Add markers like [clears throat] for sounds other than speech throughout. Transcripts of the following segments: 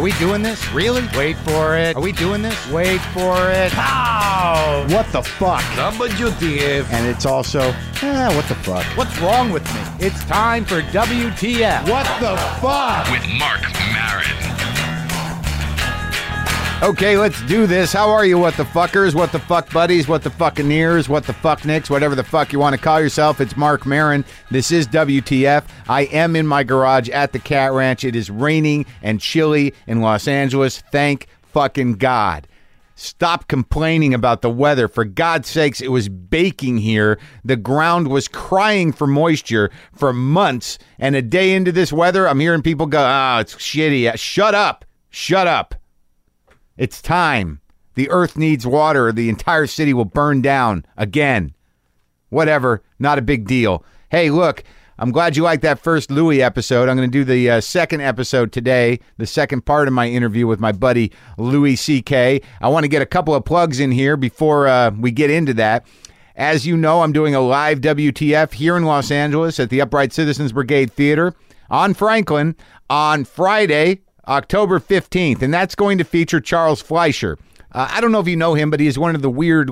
Are we doing this? Really? Wait for it. Are we doing this? Wait for it. Pow! What the fuck? WTF. And it's also, eh, what the fuck? What's wrong with me? It's time for WTF. What the fuck? with Marc Okay, let's do this. How are you, what the fuckers? What the fuck buddies? What the fucking ears? What the fuck nicks? Whatever the fuck you want to call yourself. It's Marc Maron. This is WTF. I am in my garage at the Cat Ranch. It is raining and chilly in Los Angeles. Thank fucking God. Stop complaining about the weather. For God's sakes, it was baking here. The ground was crying for moisture for months. And a day into this weather, I'm hearing people go, ah, it's shitty. Shut up. Shut up. It's time. The earth needs water. The entire city will burn down again. Whatever. Not a big deal. Hey, look, I'm glad you liked that first Louis episode. I'm going to do the uh, second episode today, the second part of my interview with my buddy Louis C.K. I want to get a couple of plugs in here before uh, we get into that. As you know, I'm doing a live WTF here in Los Angeles at the Upright Citizens Brigade Theater on Franklin on Friday, October 15th, and that's going to feature Charles Fleischer. Uh, I don't know if you know him, but he's one of the weird,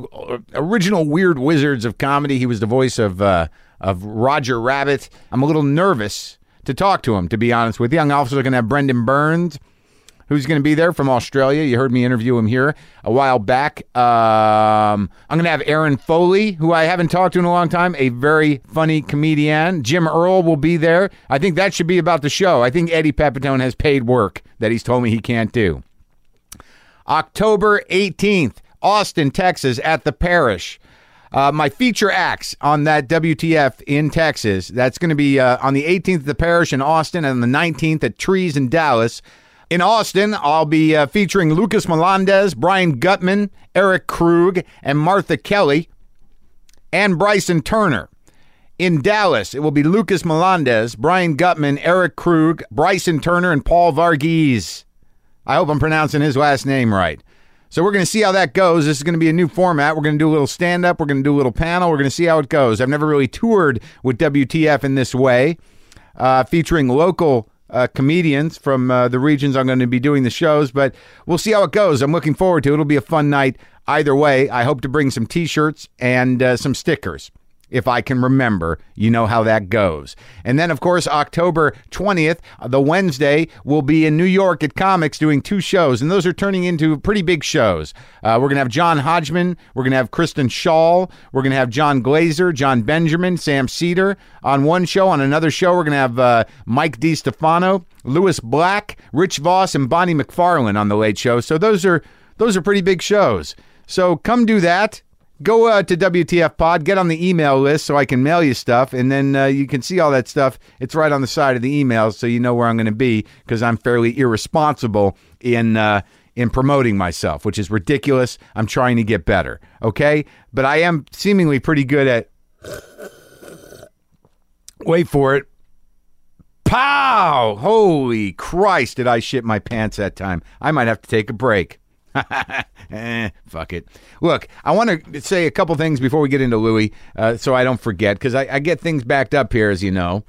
original weird wizards of comedy. He was the voice of uh, of Roger Rabbit. I'm a little nervous to talk to him, to be honest with you. I'm also going to have Brendon Burns, who's going to be there from Australia. You heard me interview him here a while back. Um, I'm going to have Erin Foley, who I haven't talked to in a long time, a very funny comedian. Jim Earl will be there. I think that should be about the show. I think Eddie Pepitone has paid work that he's told me he can't do. October 18th, Austin, Texas, at the Parish. Uh, my feature acts on that WTF in Texas. That's going to be uh, on the 18th at the Parish in Austin and on the 19th at Trees in Dallas. In Austin, I'll be uh, featuring Lucas Melendez, Brian Gutman, Eric Krug, and Martha Kelly, and Bryson Turner. In Dallas, it will be Lucas Melendez, Brian Gutman, Eric Krug, Bryson Turner, and Paul Varghese. I hope I'm pronouncing his last name right. So we're going to see how that goes. This is going to be a new format. We're going to do a little stand up. We're going to do a little panel. We're going to see how it goes. I've never really toured with WTF in this way, uh, featuring local uh, comedians from uh, the regions I'm going to be doing the shows, but we'll see how it goes. I'm looking forward to it. It'll be a fun night either way. I hope to bring some t shirts and uh, some stickers if I can remember. You know how that goes. And then, of course, October 20th, the Wednesday, we'll be in New York at Comics doing two shows, and those are turning into pretty big shows. Uh, we're going to have John Hodgman, we're going to have Kristen Schaal, we're going to have Jon Glaser, Jon Benjamin, Sam Seder on one show. On another show, we're going to have uh, Mike DeStefano, Lewis Black, Rich Voss, and Bonnie McFarlane on the Late Show. So those are those are pretty big shows. So come do that go uh, to WTF Pod, get on the email list so I can mail you stuff, and then uh, you can see all that stuff. It's right on the side of the email, so you know where I'm going to be because I'm fairly irresponsible in uh, in promoting myself, which is ridiculous. I'm trying to get better, okay? But I am seemingly pretty good at. Wait for it. Pow! Holy Christ, did I shit my pants that time? I might have to take a break. [laughs] eh, fuck it. Look, I want to say a couple things before we get into Louis, uh, so I don't forget, because I, I, get things backed up here, as you know,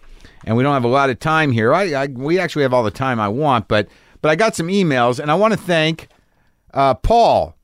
and we don't have a lot of time here. I, I we actually have all the time I want, but but I got some emails, and I want to thank uh, Paul.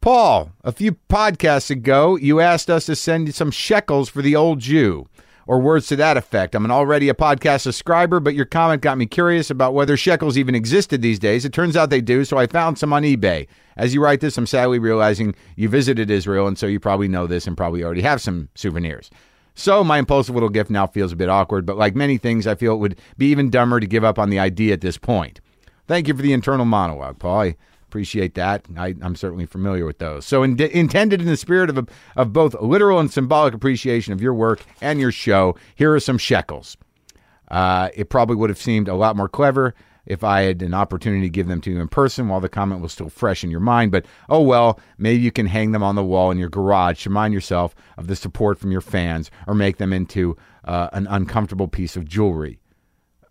Paul, a few podcasts ago, you asked us to send you some shekels for the old Jew or words to that effect. I'm an already a podcast subscriber, but your comment got me curious about whether shekels even existed these days. It turns out they do, so I found some on eBay. As you write this, I'm sadly realizing you visited Israel, and so you probably know this and probably already have some souvenirs. So my impulsive little gift now feels a bit awkward, but like many things, I feel it would be even dumber to give up on the idea at this point. Thank you for the internal monologue, Paul. I Appreciate that. I, am certainly familiar with those. So, in, intended in the spirit of, of both literal and symbolic appreciation of your work and your show, here are some shekels. Uh, it probably would have seemed a lot more clever if I had an opportunity to give them to you in person while the comment was still fresh in your mind. But oh well, maybe you can hang them on the wall in your garage to remind yourself of the support from your fans or make them into uh, an uncomfortable piece of jewelry.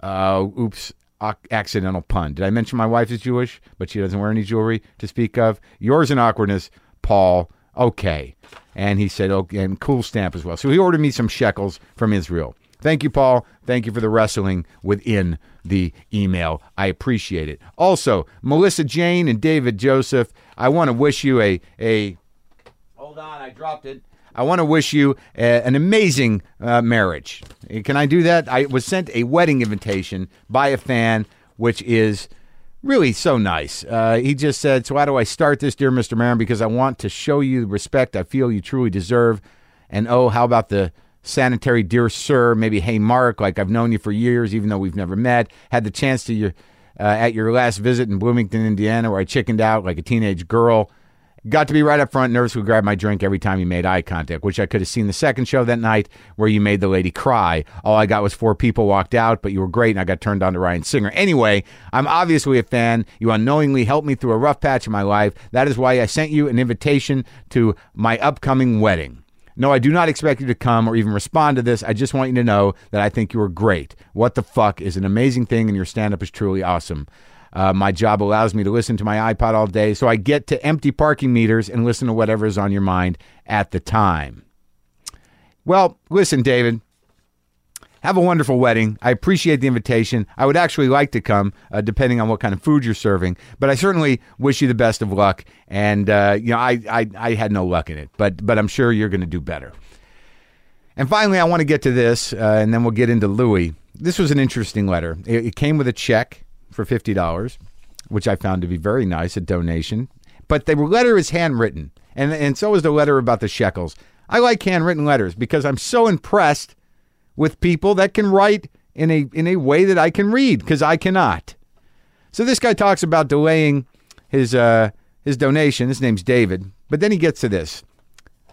Uh, oops, accidental pun. Did I mention my wife is Jewish, but she doesn't wear any jewelry to speak of? Yours in awkwardness, Paul. Okay. And he said, okay, and cool stamp as well. So he ordered me some shekels from Israel. Thank you, Paul. Thank you for the wrestling within the email. I appreciate it. Also, Melissa Jane and David Joseph, I want to wish you a a. Hold on, I dropped it. I want to wish you a, an amazing uh, marriage. Can I do that? I was sent a wedding invitation by a fan, which is really so nice. Uh, he just said, So, how do I start this, dear Mr. Maron? Because I want to show you the respect I feel you truly deserve. And oh, how about the sanitary, dear sir? Maybe, hey, Marc, like I've known you for years, even though we've never met. Had the chance to you uh, at your last visit in Bloomington, Indiana, where I chickened out like a teenage girl. Got to be right up front, Nervous would grab my drink every time you made eye contact, which I could have seen the second show that night where you made the lady cry. All I got was four people walked out, but you were great, and I got turned on to Ryan Singer. Anyway, I'm obviously a fan. You unknowingly helped me through a rough patch in my life. That is why I sent you an invitation to my upcoming wedding. No, I do not expect you to come or even respond to this. I just want you to know that I think you are great. What the fuck is an amazing thing, and your stand up is truly awesome. Uh, my job allows me to listen to my iPod all day, so I get to empty parking meters and listen to whatever is on your mind at the time. Well, listen, David. Have a wonderful wedding. I appreciate the invitation. I would actually like to come, uh, depending on what kind of food you're serving. But I certainly wish you the best of luck. And uh, you know, I, I I had no luck in it, but but I'm sure you're going to do better. And finally, I want to get to this, uh, and then we'll get into Louis. This was an interesting letter. It, it came with a check for fifty dollars, which I found to be very nice, a donation. But the letter is handwritten, and and so is the letter about the shekels. I like handwritten letters because I'm so impressed with people that can write in a in a way that I can read because I cannot. So this guy talks about delaying his uh, his donation. His name's David, but then he gets to this,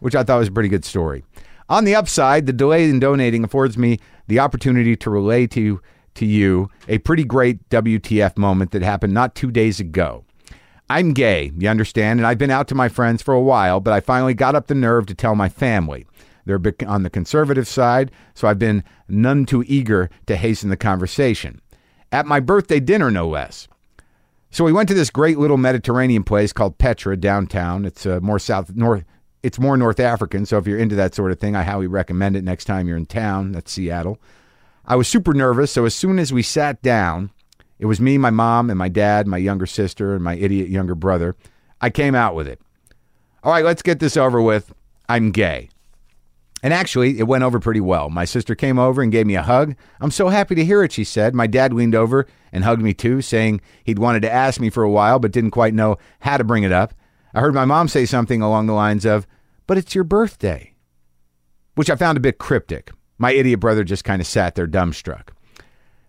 which I thought was a pretty good story. On the upside, the delay in donating affords me the opportunity to relay to to you a pretty great WTF moment that happened not two days ago. I'm gay, you understand, and I've been out to my friends for a while, but I finally got up the nerve to tell my family. They're on the conservative side, so I've been none too eager to hasten the conversation. At my birthday dinner, no less. So we went to this great little Mediterranean place called Petra downtown. It's uh, more south north. It's more North African, so if you're into that sort of thing, I highly recommend it next time you're in town. That's Seattle. I was super nervous, so as soon as we sat down, it was me, my mom, and my dad, my younger sister, and my idiot younger brother. I came out with it. All right, let's get this over with. I'm gay. And actually, it went over pretty well. My sister came over and gave me a hug. I'm so happy to hear it, she said. My dad leaned over and hugged me too, saying he'd wanted to ask me for a while but didn't quite know how to bring it up. I heard my mom say something along the lines of, But it's your birthday, which I found a bit cryptic. My idiot brother just kind of sat there dumbstruck.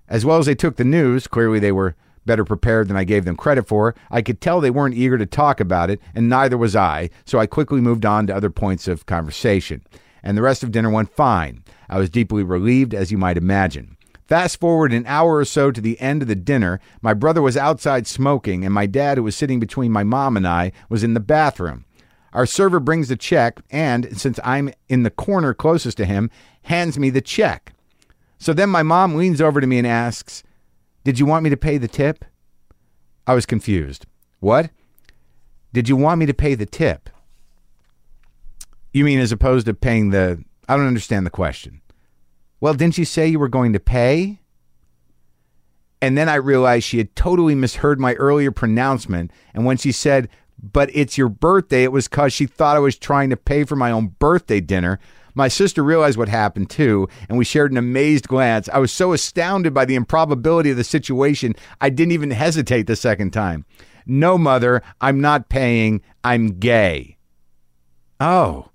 As well as they took the news, clearly they were better prepared than I gave them credit for. I could tell they weren't eager to talk about it, and neither was I, so I quickly moved on to other points of conversation and the rest of dinner went fine. I was deeply relieved, as you might imagine. Fast forward an hour or so to the end of the dinner, my brother was outside smoking, and my dad, who was sitting between my mom and I, was in the bathroom. Our server brings the check, and since I'm in the corner closest to him, hands me the check. So then my mom leans over to me and asks, Did you want me to pay the tip? I was confused. What? Did you want me to pay the tip? You mean as opposed to paying the. I don't understand the question. Well, didn't you say you were going to pay? And then I realized she had totally misheard my earlier pronouncement. And when she said, but it's your birthday, it was because she thought I was trying to pay for my own birthday dinner. My sister realized what happened too, and we shared an amazed glance. I was so astounded by the improbability of the situation, I didn't even hesitate the second time. No, mother, I'm not paying. I'm gay. Oh.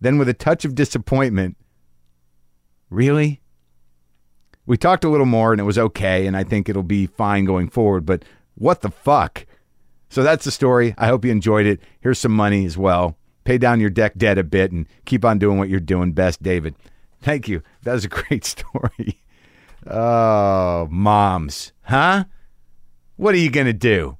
Then, with a touch of disappointment, really? We talked a little more and it was okay, and I think it'll be fine going forward, but what the fuck? So that's the story. I hope you enjoyed it. Here's some money as well. Pay down your deck debt a bit and keep on doing what you're doing best, David. Thank you. [laughs] That was a great [laughs] story. Oh, moms, huh? What are you going to do?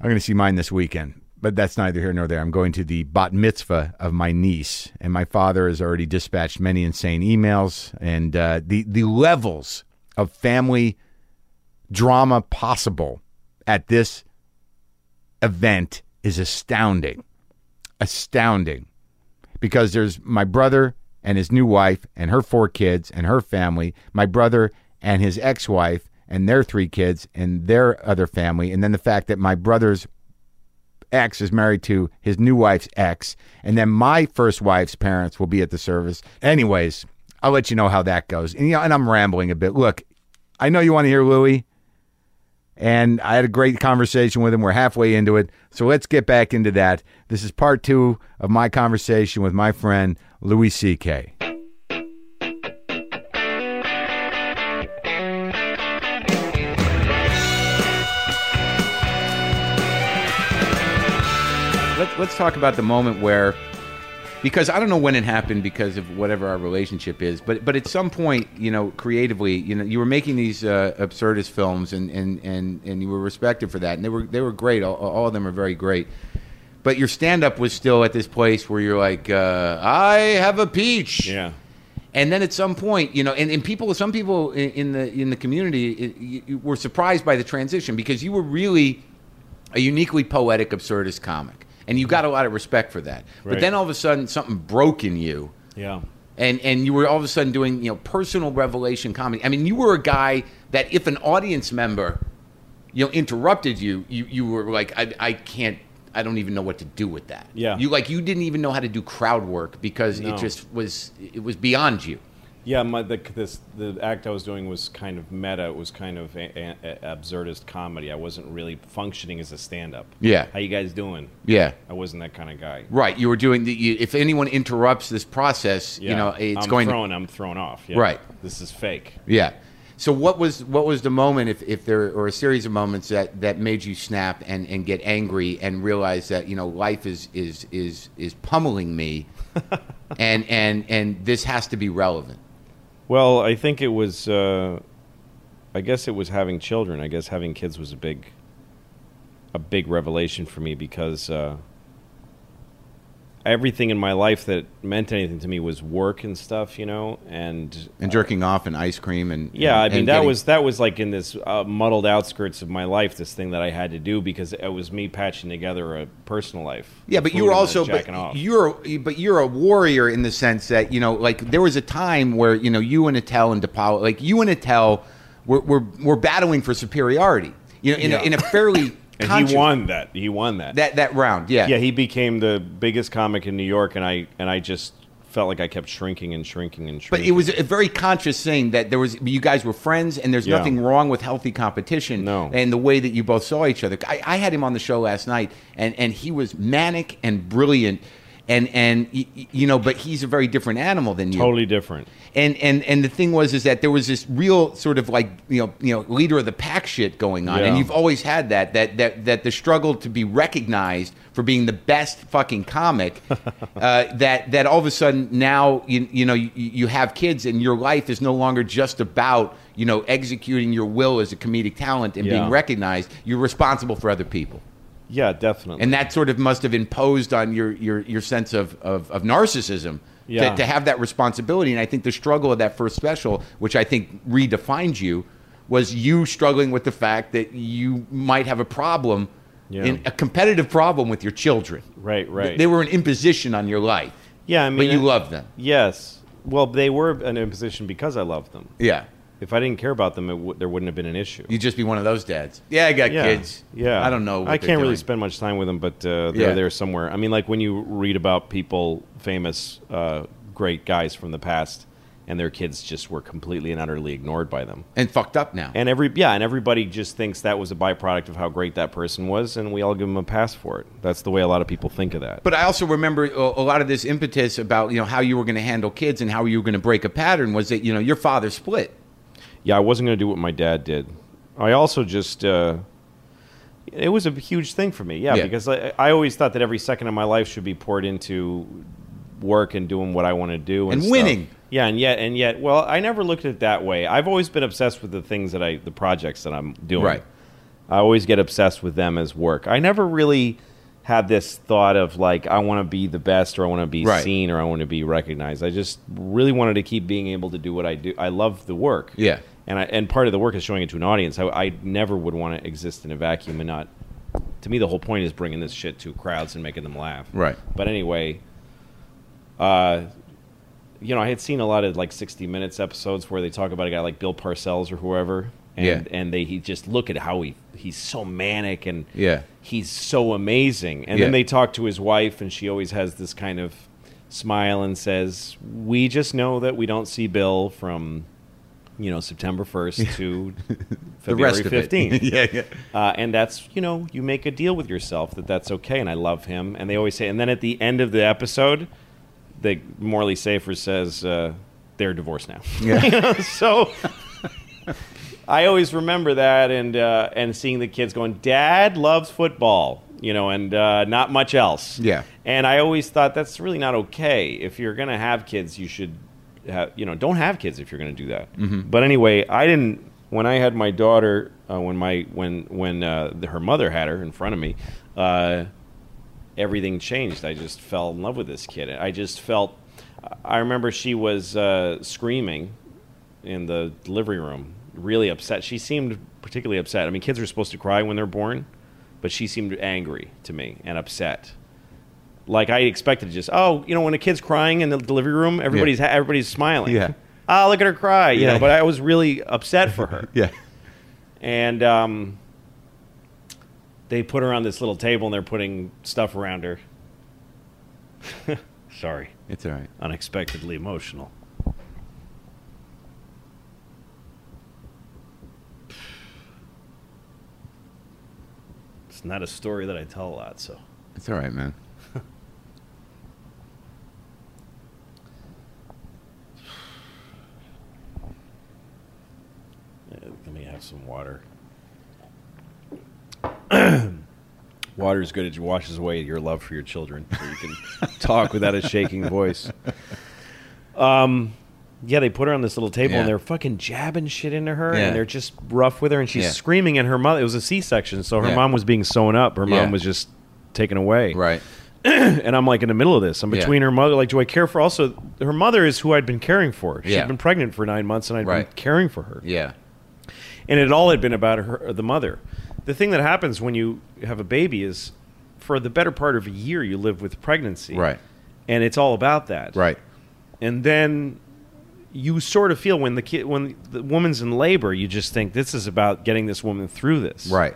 I'm going to see mine this weekend but that's neither here nor there. I'm going to the bat mitzvah of my niece, and my father has already dispatched many insane emails, and uh, the the levels of family drama possible at this event is astounding, astounding, because there's my brother and his new wife and her four kids and her family, my brother and his ex wife and their three kids and their other family, and then the fact that my brother's ex is married to his new wife's ex, and then my first wife's parents will be at the service. Anyways, I'll let you know how that goes. And, you know, and I'm rambling a bit. Look, I know you want to hear Louis, and I had a great conversation with him. We're halfway into it, so let's get back into that. This is part two of my conversation with my friend Louis C.K. Let, let's talk about the moment where, because I don't know when it happened because of whatever our relationship is, but but at some point, you know, creatively, you know, you were making these uh, absurdist films, and, and, and, and you were respected for that, and they were they were great. All, all of them are very great. But your stand up was still at this place where you're like, uh, I have a peach. Yeah. And then at some point, you know, and, and people, some people in, in the in the community it, you, were surprised by the transition because you were really a uniquely poetic absurdist comic, and you got a lot of respect for that. But then all of a sudden, something broke in you, Yeah. and and you were all of a sudden doing you know personal revelation comedy. I mean, you were a guy that if an audience member, you know, interrupted you, you you were like, I I can't. I don't even know what to do with that. Yeah. You like you didn't even know how to do crowd work because No. it just was it was beyond you. Yeah, my the this the act I was doing was kind of meta. It was kind of a, a, a- absurdist comedy. I wasn't really functioning as a stand-up. Yeah. How you guys doing? Yeah. I wasn't that kind of guy. Right. You were doing the. You, if anyone interrupts this process, you know, it's I'm going. thrown. I'm thrown off. Yeah. Right. This is fake. Yeah. So what was what was the moment, if, if there or a series of moments that, that made you snap and, and get angry and realize that you know life is is is is pummeling me, [laughs] and and and this has to be relevant. Well, I think it was. Uh, I guess it was having children. I guess having kids was a big, a big revelation for me because uh, everything in my life that meant anything to me was work and stuff, you know, and And jerking off and ice cream and yeah, I mean that getting- was that was like in this uh, muddled outskirts of my life. This thing that I had to do because it was me patching together a personal life. Yeah, but you were also but off. you're but you're a warrior in the sense that you know like there was a time where you know you and Attell and DePaul like you and Attell were were, were battling for superiority. You know, in, Yeah. a, in a fairly [laughs] and conscious- he won that. He won that. that that round. Yeah, yeah, he became the biggest comic in New York, and I and I just felt like I kept shrinking and shrinking and shrinking. But it was a very conscious thing that there was you guys were friends, and there's Yeah. nothing wrong with healthy competition. No. and the way that you both saw each other. I, I had him on the show last night, and and he was manic and brilliant, and and you know, but he's a very different animal than you. totally different. And and and the thing was is that there was this real sort of like you know you know leader of the pack shit going on, yeah. and you've always had that that that that the struggle to be recognized for being the best fucking comic, [laughs] uh, that that all of a sudden now you you know you, you have kids and your life is no longer just about you know executing your will as a comedic talent and Yeah. being recognized. You're responsible for other people. Yeah, definitely. And that sort of must have imposed on your your, your sense of, of, of narcissism Yeah. to, to have that responsibility. And I think the struggle of that first special, which I think redefined you, was you struggling with the fact that you might have a problem, Yeah. in, a competitive problem with your children. right, right. They were an imposition on your life, yeah, I mean, but you it- loved them. Yes. Well, they were an imposition because I loved them. Yeah. If I didn't care about them, it w- there wouldn't have been an issue. You'd just be one of those dads. Yeah, I got yeah. kids. Yeah. I don't know. I can't really doing. spend much time with them, but uh, they're Yeah. there somewhere. I mean, like when you read about people, famous, uh, great guys from the past, and their kids just were completely and utterly ignored by them. and fucked up now. And every yeah, and everybody just thinks that was a byproduct of how great that person was, and we all give them a pass for it. That's the way a lot of people think of that. But I also remember a, a lot of this impetus about you know how you were going to handle kids and how you were going to break a pattern was that you know your father split. Yeah, I wasn't going to do what my dad did. I also just uh, it was a huge thing for me. Yeah, Yeah. because I, I always thought that every second of my life should be poured into work and doing what I want to do and, And stuff. winning. Yeah, and yet and yet, well, I never looked at it that way. I've always been obsessed with the things that I, the projects that I'm doing. Right. I always get obsessed with them as work. I never really had this thought of like I want to be the best or I want to be Right. seen or I want to be recognized. I just really wanted to keep being able to do what I do. I love the work. Yeah. And I, and part of the work is showing it to an audience. I, I never would want to exist in a vacuum and not. To me, the whole point is bringing this shit to crowds and making them laugh. Right. But anyway, uh, you know, I had seen a lot of like 60 Minutes episodes where they talk about a guy like Bill Parcells or whoever, and Yeah. and they he just look at how he he's so manic and Yeah. he's so amazing. And Yeah. then they talk to his wife, and she always has this kind of smile and says, "We just know that we don't see Bill from." You know, September first to [laughs] February rest of it. fifteenth. [laughs] yeah, yeah. Uh, and that's you know you make a deal with yourself that that's okay and i love him and they always say and then at the end of the episode the morley safer says uh, they're divorced now Yeah. [laughs] You know, so i always remember that and uh, and seeing the kids going dad loves football you know and uh, not much else Yeah. and i always thought that's really not okay if you're gonna have kids you should have you know don't have kids if you're gonna do that. Mm-hmm. but anyway i didn't when i had my daughter uh, when my when when uh, the, her mother had her in front of me uh, everything changed. I just fell in love with this kid. I just felt i remember she was uh, screaming in the delivery room really upset. She seemed particularly upset. I mean kids are supposed to cry when they're born but she seemed angry to me and upset like I expected to just oh you know when a kid's crying in the delivery room everybody's ha- everybody's smiling Yeah. oh [laughs] look at her cry you Yeah. know but I was really upset for her [laughs] Yeah. and um, they put her on this little table and they're putting stuff around her [laughs] sorry It's all right. unexpectedly emotional it's not a story that I tell a lot so It's all right, man. Yeah, let me have some water. [clears throat] water is good. It washes away your love for your children, so you can [laughs] talk without a shaking voice. Um, yeah, they put her on this little table Yeah. and they're fucking jabbing shit into her, Yeah. and they're just rough with her, and she's Yeah. screaming. And her mother, it was a C-section, so her mom was being sewn up. Her mom was just taken away Right. [clears throat] and I'm like in the middle of this. I'm between her mother. Like, do I care for? Also, her mother is who I'd been caring for. She'd Yeah. been pregnant for nine months, and I'd Right. been caring for her. Yeah. And it all had been about her, the mother. The thing that happens when you have a baby is, for the better part of a year, you live with pregnancy, Right. And it's all about that, Right. And then you sort of feel when the kid, when the woman's in labor, you just think this is about getting this woman through this, Right.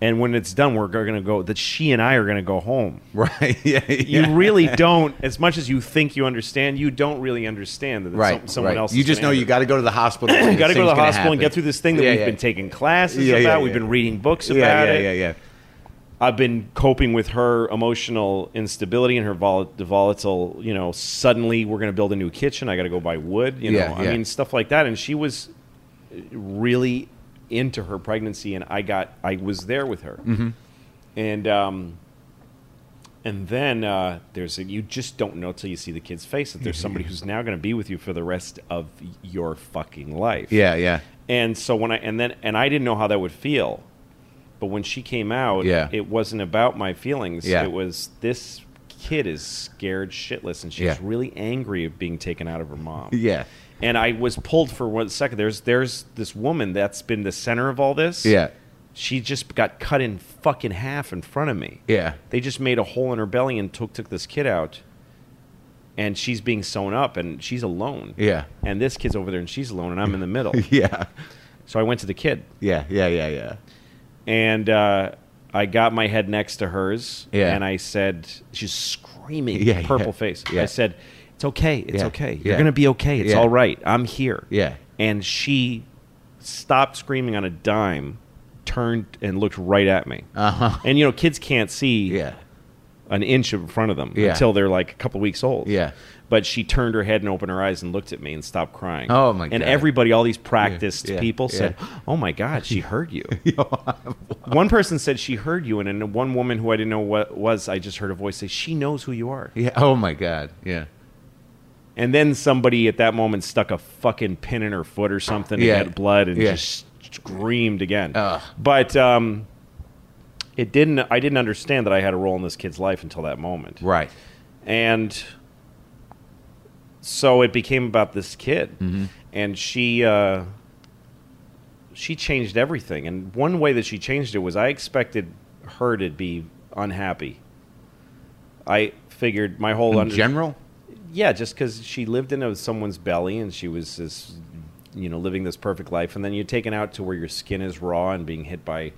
And when it's done, we're going to go. That she and I are going to go home [laughs] Right. Yeah. you really don't as much as you think you understand you don't really understand that Right. some, someone right. else You just know you got to go to the hospital. you got to go to the hospital and get through this thing that Yeah, we've yeah. been taking classes Yeah, yeah, about yeah, we've been reading books about yeah, it yeah, yeah. Yeah. I've been coping with her emotional instability and her vol- volatile you know suddenly we're going to build a new kitchen i got to go buy wood you know Yeah, i mean stuff like that and she was really into her pregnancy and i got i was there with her Mm-hmm. and um and then uh, there's a, you just don't know till you see the kid's face that there's somebody who's now going to be with you for the rest of your fucking life. Yeah. Yeah. And so when I and then and I didn't know how that would feel, but when she came out, Yeah. it wasn't about my feelings. Yeah. It was this kid is scared shitless and she's Yeah. really angry of being taken out of her mom. [laughs] Yeah. And I was pulled for one second. There's there's this woman that's been the center of all this. Yeah. She just got cut in fucking half in front of me. Yeah. They just made a hole in her belly and took took this kid out. And she's being sewn up and she's alone. Yeah. And this kid's over there and she's alone and I'm in the middle. [laughs] Yeah. so I went to the kid Yeah. Yeah. Yeah. Yeah. and uh, I got my head next to hers. Yeah. And I said, she's screaming, Yeah, purple yeah, face. yeah. I said, it's okay. It's Yeah, okay. You're going to be okay. It's Yeah. all right. I'm here. Yeah. And she stopped screaming on a dime, turned and looked right at me. Uh huh. And you know, kids can't see Yeah. an inch in front of them Yeah. until they're like a couple weeks old. Yeah. But she turned her head and opened her eyes and looked at me and stopped crying. Oh, my God. And everybody, all these practiced yeah, people yeah. said, "Oh my God, she [laughs] heard you." [laughs] one person said she heard you, and then one woman who I didn't know what was, I just heard a voice say, "She knows who you are." Yeah. Oh my God. Yeah. And then somebody at that moment stuck a fucking pin in her foot or something Yeah. and got blood and Yeah. just screamed again. Ugh. But um, it didn't. I didn't understand that I had a role in this kid's life until that moment. Right. and so it became about this kid Mm-hmm. and she uh, she changed everything and one way that she changed it was i expected her to be unhappy i figured my whole In under- general. Yeah, just because she lived in a, someone's belly and she was this, you know, living this perfect life, and then you're taken out to where your skin is raw and being hit by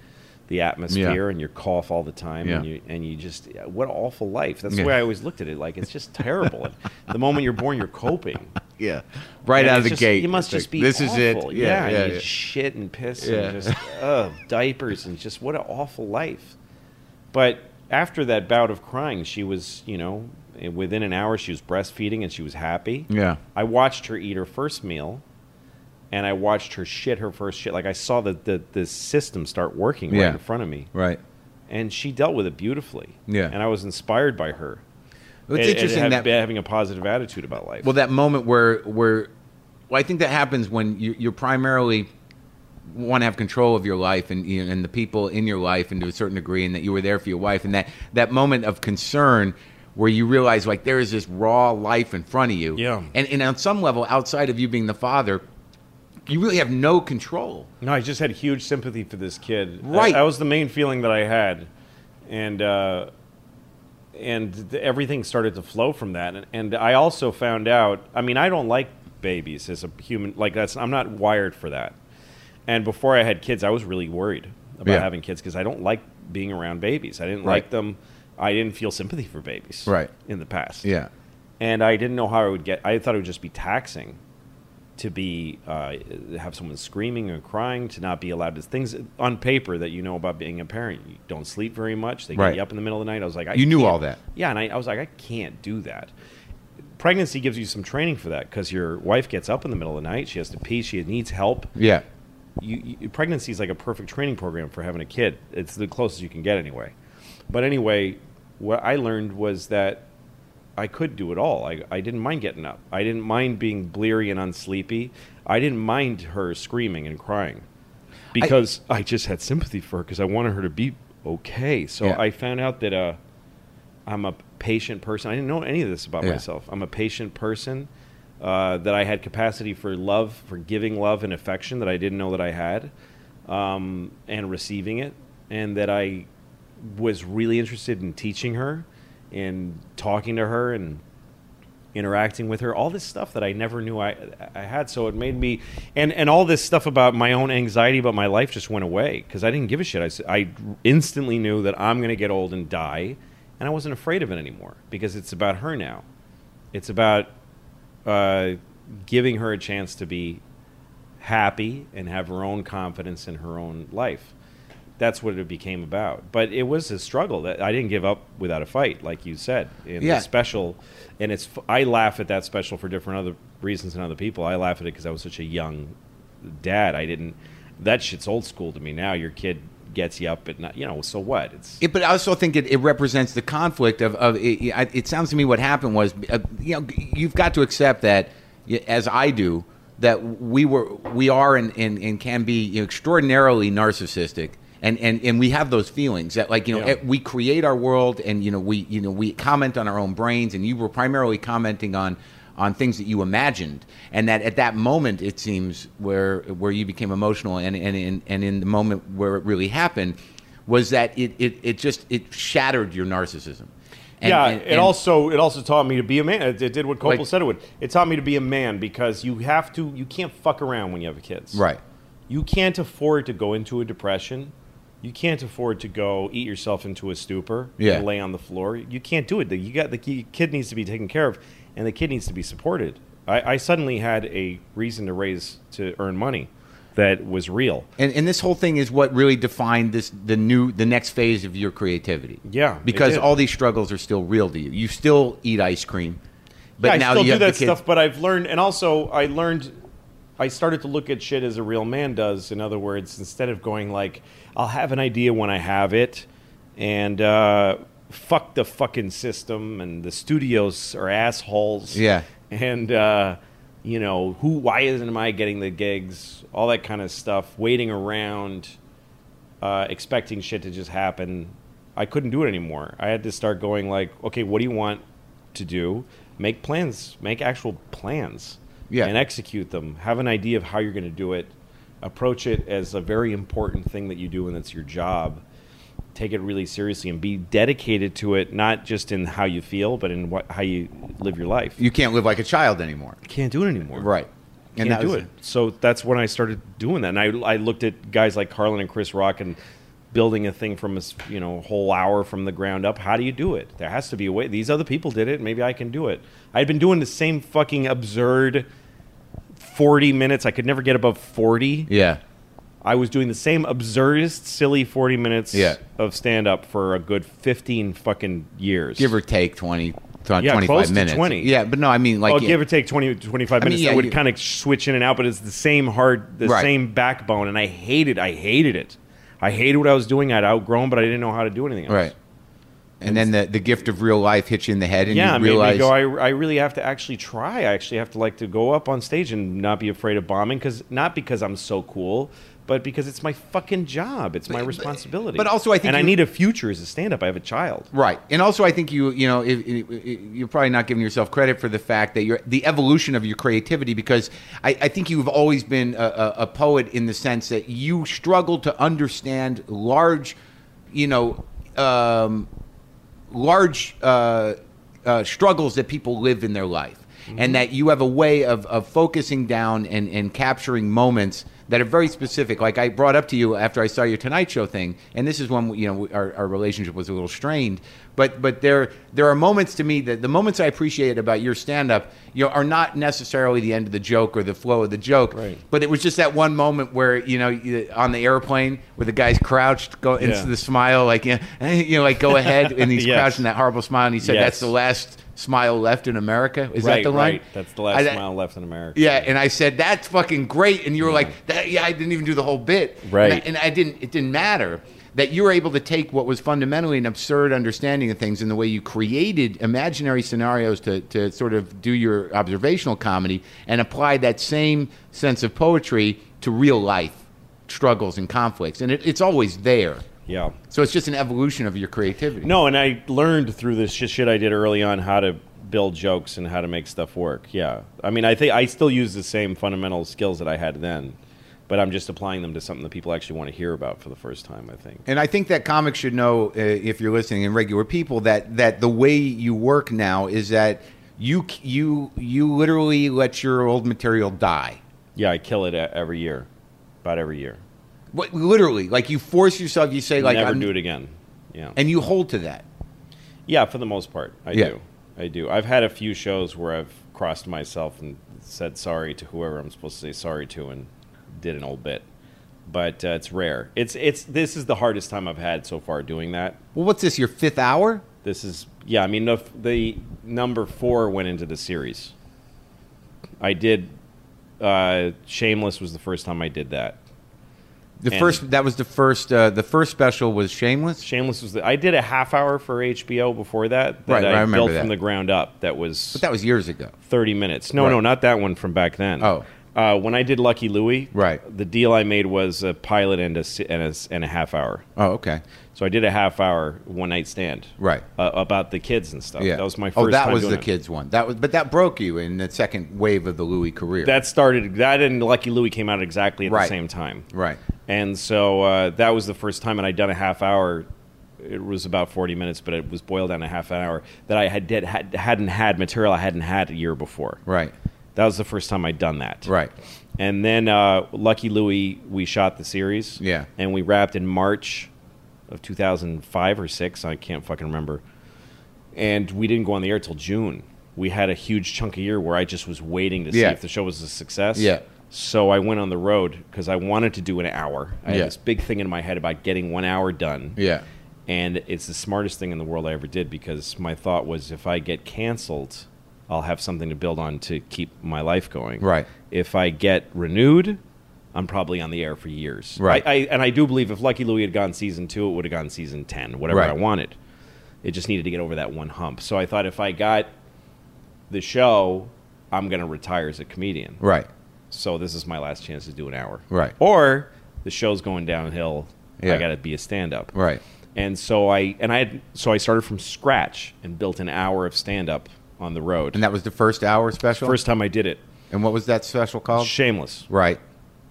the atmosphere Yeah. and you cough all the time and you and you just what an awful life. That's Yeah. the way I always looked at it. Like it's just terrible. the moment you're born, you're coping. [laughs] Yeah. Right And out of the just- gate. You must just be. This is it. Yeah. Yeah, Yeah. yeah. shit and piss Yeah. and just ugh, diapers and just what an awful life. But after that bout of crying, she was, you know, within an hour she was breastfeeding and she was happy. Yeah. I watched her eat her first meal, and I watched her shit her first shit. Like I saw the the, the system start working right in front of me, Right. and she dealt with it beautifully. Yeah. and I was inspired by her. Well, it's And- and interesting have- that having a positive attitude about life. well that moment where where well I think that happens when you, you're primarily want to have control of your life and and the people in your life and to a certain degree and that you were there for your wife and that that moment of concern where you realize like there is this raw life in front of you Yeah. and and on some level outside of you being the father you really have no control No, I just had huge sympathy for this kid. Right. That, that was the main feeling that I had, and uh, and th- everything started to flow from that. And, and I also found out. I mean, I don't like babies as a human. Like that's I'm not wired for that. And before I had kids, I was really worried about Yeah. having kids because I don't like being around babies. I didn't Right. like them. I didn't feel sympathy for babies. Right. In the past yeah and I didn't know how I would get. I thought it would just be taxing to be uh, have someone screaming or crying, to not be allowed to things on paper that you know about being a parent. You don't sleep very much. They get Right. you up in the middle of the night. I was like, I You knew can't- all that. Yeah, and I, I was like, I can't do that. Pregnancy gives you some training for that because your wife gets up in the middle of the night. She has to pee. She needs help. yeah You, you, pregnancy is like a perfect training program for having a kid. It's the closest you can get anyway. But anyway, what I learned was that I could do it all. I, I didn't mind getting up. I didn't mind being bleary and unsleepy. I didn't mind her screaming and crying because I, just had sympathy for her because I wanted her to be okay. So Yeah. I found out that uh, I'm a patient person. I didn't know any of this about Yeah. myself. I'm a patient person. Uh, that I had capacity for love, for giving love and affection that I didn't know that I had, um, and receiving it, and that I was really interested in teaching her and talking to her and interacting with her all this stuff that i never knew i, I had. So it made me and, and all this stuff about my own anxiety about my life just went away because i didn't give a shit. I, I instantly knew that i'm going to get old and die and i wasn't afraid of it anymore because it's about her now. It's about uh, giving her a chance to be happy and have her own confidence in her own life that's what it became about. But it was a struggle that I didn't give up without a fight, like you said. In Yeah. the special, and it's I laugh at that special for different other reasons than other people. I laugh at it because I was such a young dad. I didn't. That shit's old school to me now. Your kid gets you up at night. You know, so what? It's It, but I also think it, it represents the conflict of, of it, it, sounds to me what happened was uh, you know you've got to accept that as I do that we were we are and, and, and can be you know, extraordinarily narcissistic and, and, and we have those feelings that like you know Yeah. eh, we create our world and you know we you know we comment on our own brains and you were primarily commenting on on things that you imagined and that at that moment it seems where where you became emotional and and and, and in the moment where it really happened was that it, it, it just it shattered your narcissism And- yeah, and- it also it also taught me to be a man. It, it did what Coppola Like- said it would. It taught me to be a man because you have to. You can't fuck around when you have kids. right You can't afford to go into a depression. You can't afford to go eat yourself into a stupor Yeah. and lay on the floor. You can't do it. You got the kid needs to be taken care of, and the kid needs to be supported. I, I suddenly had a reason to raise to earn money that was real. And, and this whole thing is what really defined this the new the next phase of your creativity. Yeah, because all these struggles are still real to you. You still eat ice cream, but yeah, now I still you do that stuff, but I've learned, and also I learned, I started to look at shit as a real man does. In other words, instead of going like, I'll have an idea when I have it, and uh, fuck the fucking system, and the studios are assholes. Yeah. and uh, you know who? Why isn't am I getting the gigs? All that kind of stuff. Waiting around, uh, expecting shit to just happen. I couldn't do it anymore. I had to start going like, okay, what do you want to do? Make plans. Make actual plans. Yeah. And execute them. Have an idea of how you're going to do it. Approach it as a very important thing that you do, and it's your job. take it really seriously and be dedicated to it, not just in how you feel, but in what how you live your life. You can't live like a child anymore. can't do it anymore. Right. Can't do was- it. So that's when I started doing that, and I, I looked at guys like Carlin and Chris Rock and building a thing from a you know whole hour from the ground up. How do you do it? There has to be a way. These other people did it. Maybe I can do it. I'd been doing the same fucking absurd forty minutes. I could never get above forty. Yeah. I was doing the same absurdist, silly forty minutes Yeah. of stand up for a good fifteen fucking years. Give or take 20, Yeah, 25 close to minutes. 20. Yeah, but no, I mean like oh, give or take 20, 25 I mean, minutes. yeah, I would you- kind of switch in and out, but it's the same hard, the Right. same backbone, and I hated. I hated it. I hated what I was doing. I'd outgrown, but I didn't know how to do anything else. right. And then the, the gift of real life hits you in the head, and yeah, you realize go. I, I really have to actually try. I actually have to like to go up on stage and not be afraid of bombing, because not because I'm so cool, but because it's my fucking job. It's my But- responsibility. but also I think and I need a future as a stand-up. I have a child. Right, and also I think you you know if, if, if- you're probably not giving yourself credit for the fact that you're the evolution of your creativity because I, I think you've always been a, a, a poet in the sense that you struggle to understand large, you know, um, large uh, uh, struggles that people live in their life, and that you have a way of, of focusing down and, and capturing moments that are very specific. Like I brought up to you after I saw your Tonight Show thing, and this is when you know our, our relationship was a little strained. But but there there are moments to me that the moments I appreciate about your stand up, you know, are not necessarily the end of the joke or the flow of the joke. Right. But it was just that one moment where you know you- on the airplane where the guy's crouched, go into Yeah. the smile like yeah, [laughs] you know like go ahead, and he's [laughs] Yes. crouching that horrible smile, and he said Yes. that's the last smile left in America. Is right, that the line? right. That's the last I- smile left in America. Yeah, and I said that's fucking great, and you were like, that, "Yeah, I didn't even do the whole bit." Right. and I, and I didn't. It didn't matter that you were able to take what was fundamentally an absurd understanding of things and the way you created imaginary scenarios to to sort of do your observational comedy and apply that same sense of poetry to real life struggles and conflicts, and it, it's always there. Yeah. So it's just an evolution of your creativity. No, and I learned through this shit, shit I did early on how to build jokes and how to make stuff work. Yeah, I mean, I think I still use the same fundamental skills that I had then, but I'm just applying them to something that people actually want to hear about for the first time. I think. And I think that comics should know, uh, if you're listening, and regular people, that that the way you work now is that you you you literally let your old material die. Yeah, I kill it every year, about every year. What, literally, like you force yourself. You say like, Never I'm- never do it again. Yeah. and you hold to that. Yeah, for the most part, I Yeah. do. I do. I've had a few shows where I've crossed myself and said sorry to whoever I'm supposed to say sorry to, and did an old bit. But uh, it's rare. It's it's this is the hardest time I've had so far doing that. Well, what's this? Your fifth hour? This is yeah. I mean, the, the number four went into the series. I did. Uh, Shameless was the first time I did that. The And- first that was the first uh, the first special was Shameless. Shameless was the. I did a half hour for HBO before that. that Right, I, I remember built that. from the ground up. That was But that was years ago. 30 minutes. No, Right. no, not that one from back then. Oh. Uh, when I did Lucky Louie, Right. the deal I made was a pilot and a, and a, and a half hour. Oh, okay. So I did a half hour one night stand. Right. Uh, about the kids and stuff. Yeah, That was my first Oh, that was the it. kids one. That was, but that broke you in the second wave of the Louis career. That started, that and Lucky Louie came out exactly at Right. the same time. right. And so uh, that was the first time, and I'd done a half hour. It was about forty minutes, but it was boiled down to half an hour that I had, did, had hadn't had material I hadn't had a year before. Right. That was the first time I'd done that. Right. And then uh, Lucky Louie, we shot the series. Yeah. And we wrapped in March of 2005 or six. I can't fucking remember. And we didn't go on the air till June. We had a huge chunk of year where I just was waiting to see Yeah. if the show was a success. Yeah. So I went on the road because I wanted to do an hour. I Yeah. had this big thing in my head about getting one hour done. Yeah. And it's the smartest thing in the world I ever did because my thought was if I get canceled, I'll have something to build on to keep my life going. Right. If I get renewed, I'm probably on the air for years. Right. I, I, and I do believe if Lucky Louie had gone season two, it would have gone season 10, whatever Right. I wanted. It just needed to get over that one hump. So I thought if I got the show, I'm going to retire as a comedian. Right. So this is my last chance to do an hour. Right. Or the show's going downhill. Yeah. I got to be a stand up. Right. And so I and I had, so I started from scratch and built an hour of stand up on the road. And that was the first hour special. First time I did it. And what was that special called? Shameless. right.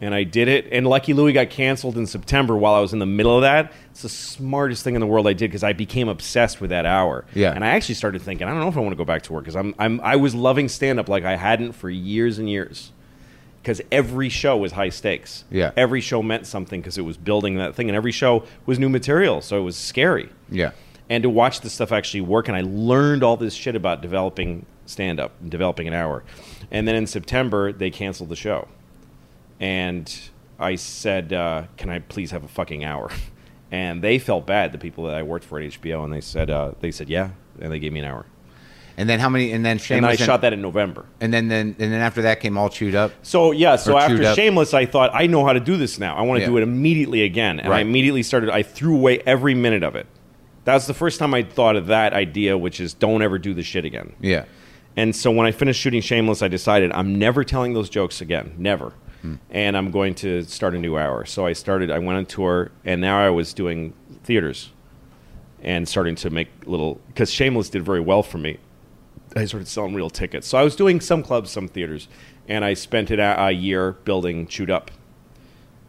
And I did it. And Lucky Louie got canceled in September while I was in the middle of that. It's the smartest thing in the world I did because I became obsessed with that hour. Yeah. and I actually started thinking, I don't know if I want to go back to work because I'm, I'm I was loving stand up like I hadn't for years and years. Because every show was high stakes. Yeah. Every show meant something because it was building that thing, and every show was new material, so it was scary Yeah. and to watch this stuff actually work. And I learned all this shit about developing stand up and developing an hour. And then in September, they canceled the show. And I said, uh, Can I please have a fucking hour? [laughs] And they felt bad, the people that I worked for at HBO, and they said, uh, they said, yeah, and they gave me an hour. And then how many? And then and Shameless. I shot that in November. And then, then, and then after that came all chewed up. So yeah, so after. Shameless, I thought I know how to do this now. I want to Yeah. do it immediately again, and I immediately started. I threw away every minute of it. That was the first time I thought of that idea, which is don't ever do this shit again. Yeah. And so when I finished shooting Shameless, I decided I'm never telling those jokes again, never. And I'm going to start a new hour. So I started. I went on tour, and now I was doing theaters, and starting to make little because Shameless did very well for me. I started selling real tickets. So I was doing some clubs, some theaters, and I spent it a, a year building Chewed Up,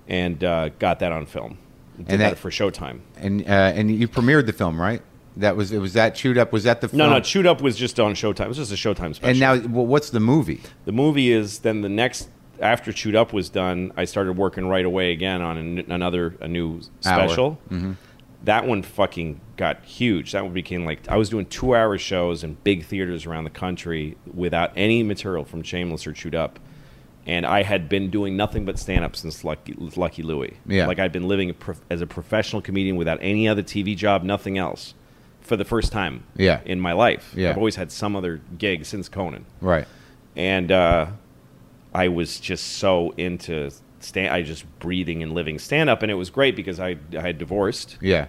and uh, got that on film. Did And that, that- for Showtime. And uh, and you premiered the film, right? That was it. Was that chewed up? Was that the film? No, no, Chewed Up was just on Showtime. It was just a Showtime special. And now, well, what's the movie? The movie is then the next after Chewed Up was done. I started working right away again on an, another a new special. That one fucking got huge. That one became like I was doing two hour shows in big theaters around the country without any material from Shameless or Chewed Up. And I had been doing nothing but stand up since Lucky, Lucky Louie. Yeah. Like I'd been living a prof- as a professional comedian without any other TV job, nothing else, for the first time Yeah. in my life. Yeah. I've always had some other gig since Conan Right. and uh, I was just so into stand. I just breathing and living stand up, and it was great because I I had divorced, Yeah.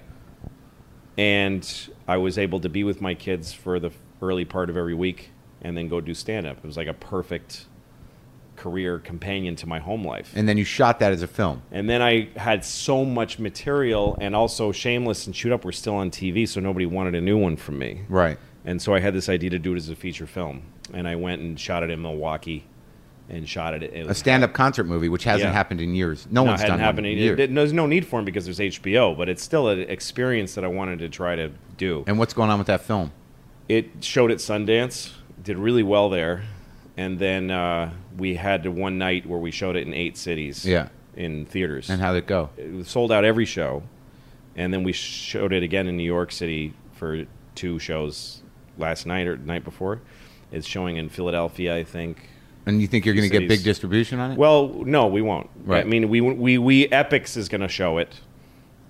and I was able to be with my kids for the early part of every week, and then go do stand up. It was like a perfect career companion to my home life. And then you shot that as a film. And then I had so much material, and also Shameless and Chewed Up were still on TV, so nobody wanted a new one from me. Right. And so I had this idea to do it as a feature film, and I went and shot it in Milwaukee, and shot it. it A stand-up concert movie, which hasn't Yeah. happened in years. No, No, one's done happened. one in It- years. it- there's no need for him because there's HBO, but it's still an experience that I wanted to try to do. and what's going on with that film? It showed at Sundance, did really well there, and then uh, we had one night where we showed it in eight cities. Yeah. in theaters. And how'd it go? it sold out every show, and then we showed it again in New York City for two shows last night or night before. It's showing in Philadelphia, I think. And you think you're going to get Cities. big distribution on it? Well, no, we won't. Right. I mean, we we we Epix is going to show it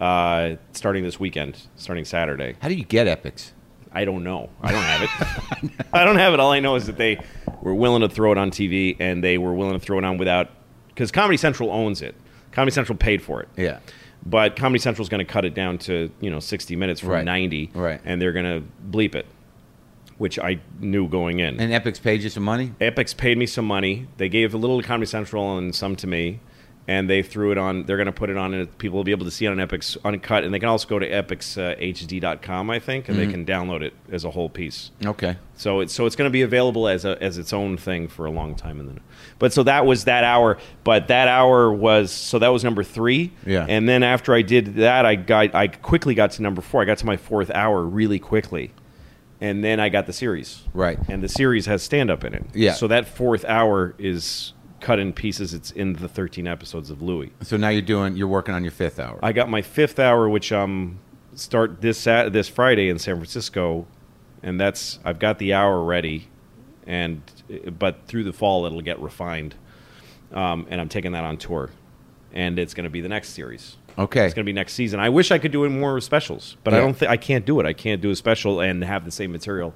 uh, starting this weekend, starting Saturday. How do you get Epix? I don't know. I don't have it. [laughs] I don't have it. All I know is that they were willing to throw it on TV, and they were willing to throw it on without because Comedy Central owns it. Comedy Central paid for it. Yeah. But Comedy Central is going to cut it down to you know 60 minutes from Right. 90, Right. And they're going to bleep it, which I knew going in. And Epix paid you some money? Epix paid me some money. They gave a little to Comedy Central and some to me, and they threw it on. They're going to put it on. and People will be able to see it on Epix uncut, and they can also go to epixhd.com, uh, I think, and they mm-hmm. can download it as a whole piece. Okay. So it's so it's going to be available as a as its own thing for a long time, and then, but so that was that hour. But that hour was so that was number three. Yeah. And then after I did that, I got I quickly got to number four. I got to my fourth hour really quickly, and then I got the series. Right. And the series has stand up in it. Yeah. So that fourth hour is cut in pieces. It's in the thirteen episodes of Louie. So now you're doing you're working on your fifth hour. I got my fifth hour, which um start this Sat- this Friday in San Francisco, and that's I've got the hour ready, and but through the fall it'll get refined, um, and I'm taking that on tour, and it's going to be the next series. Okay. It's going to be next season. I wish I could do it more specials, but I don't think I can't do it. I can't do a special and have the same material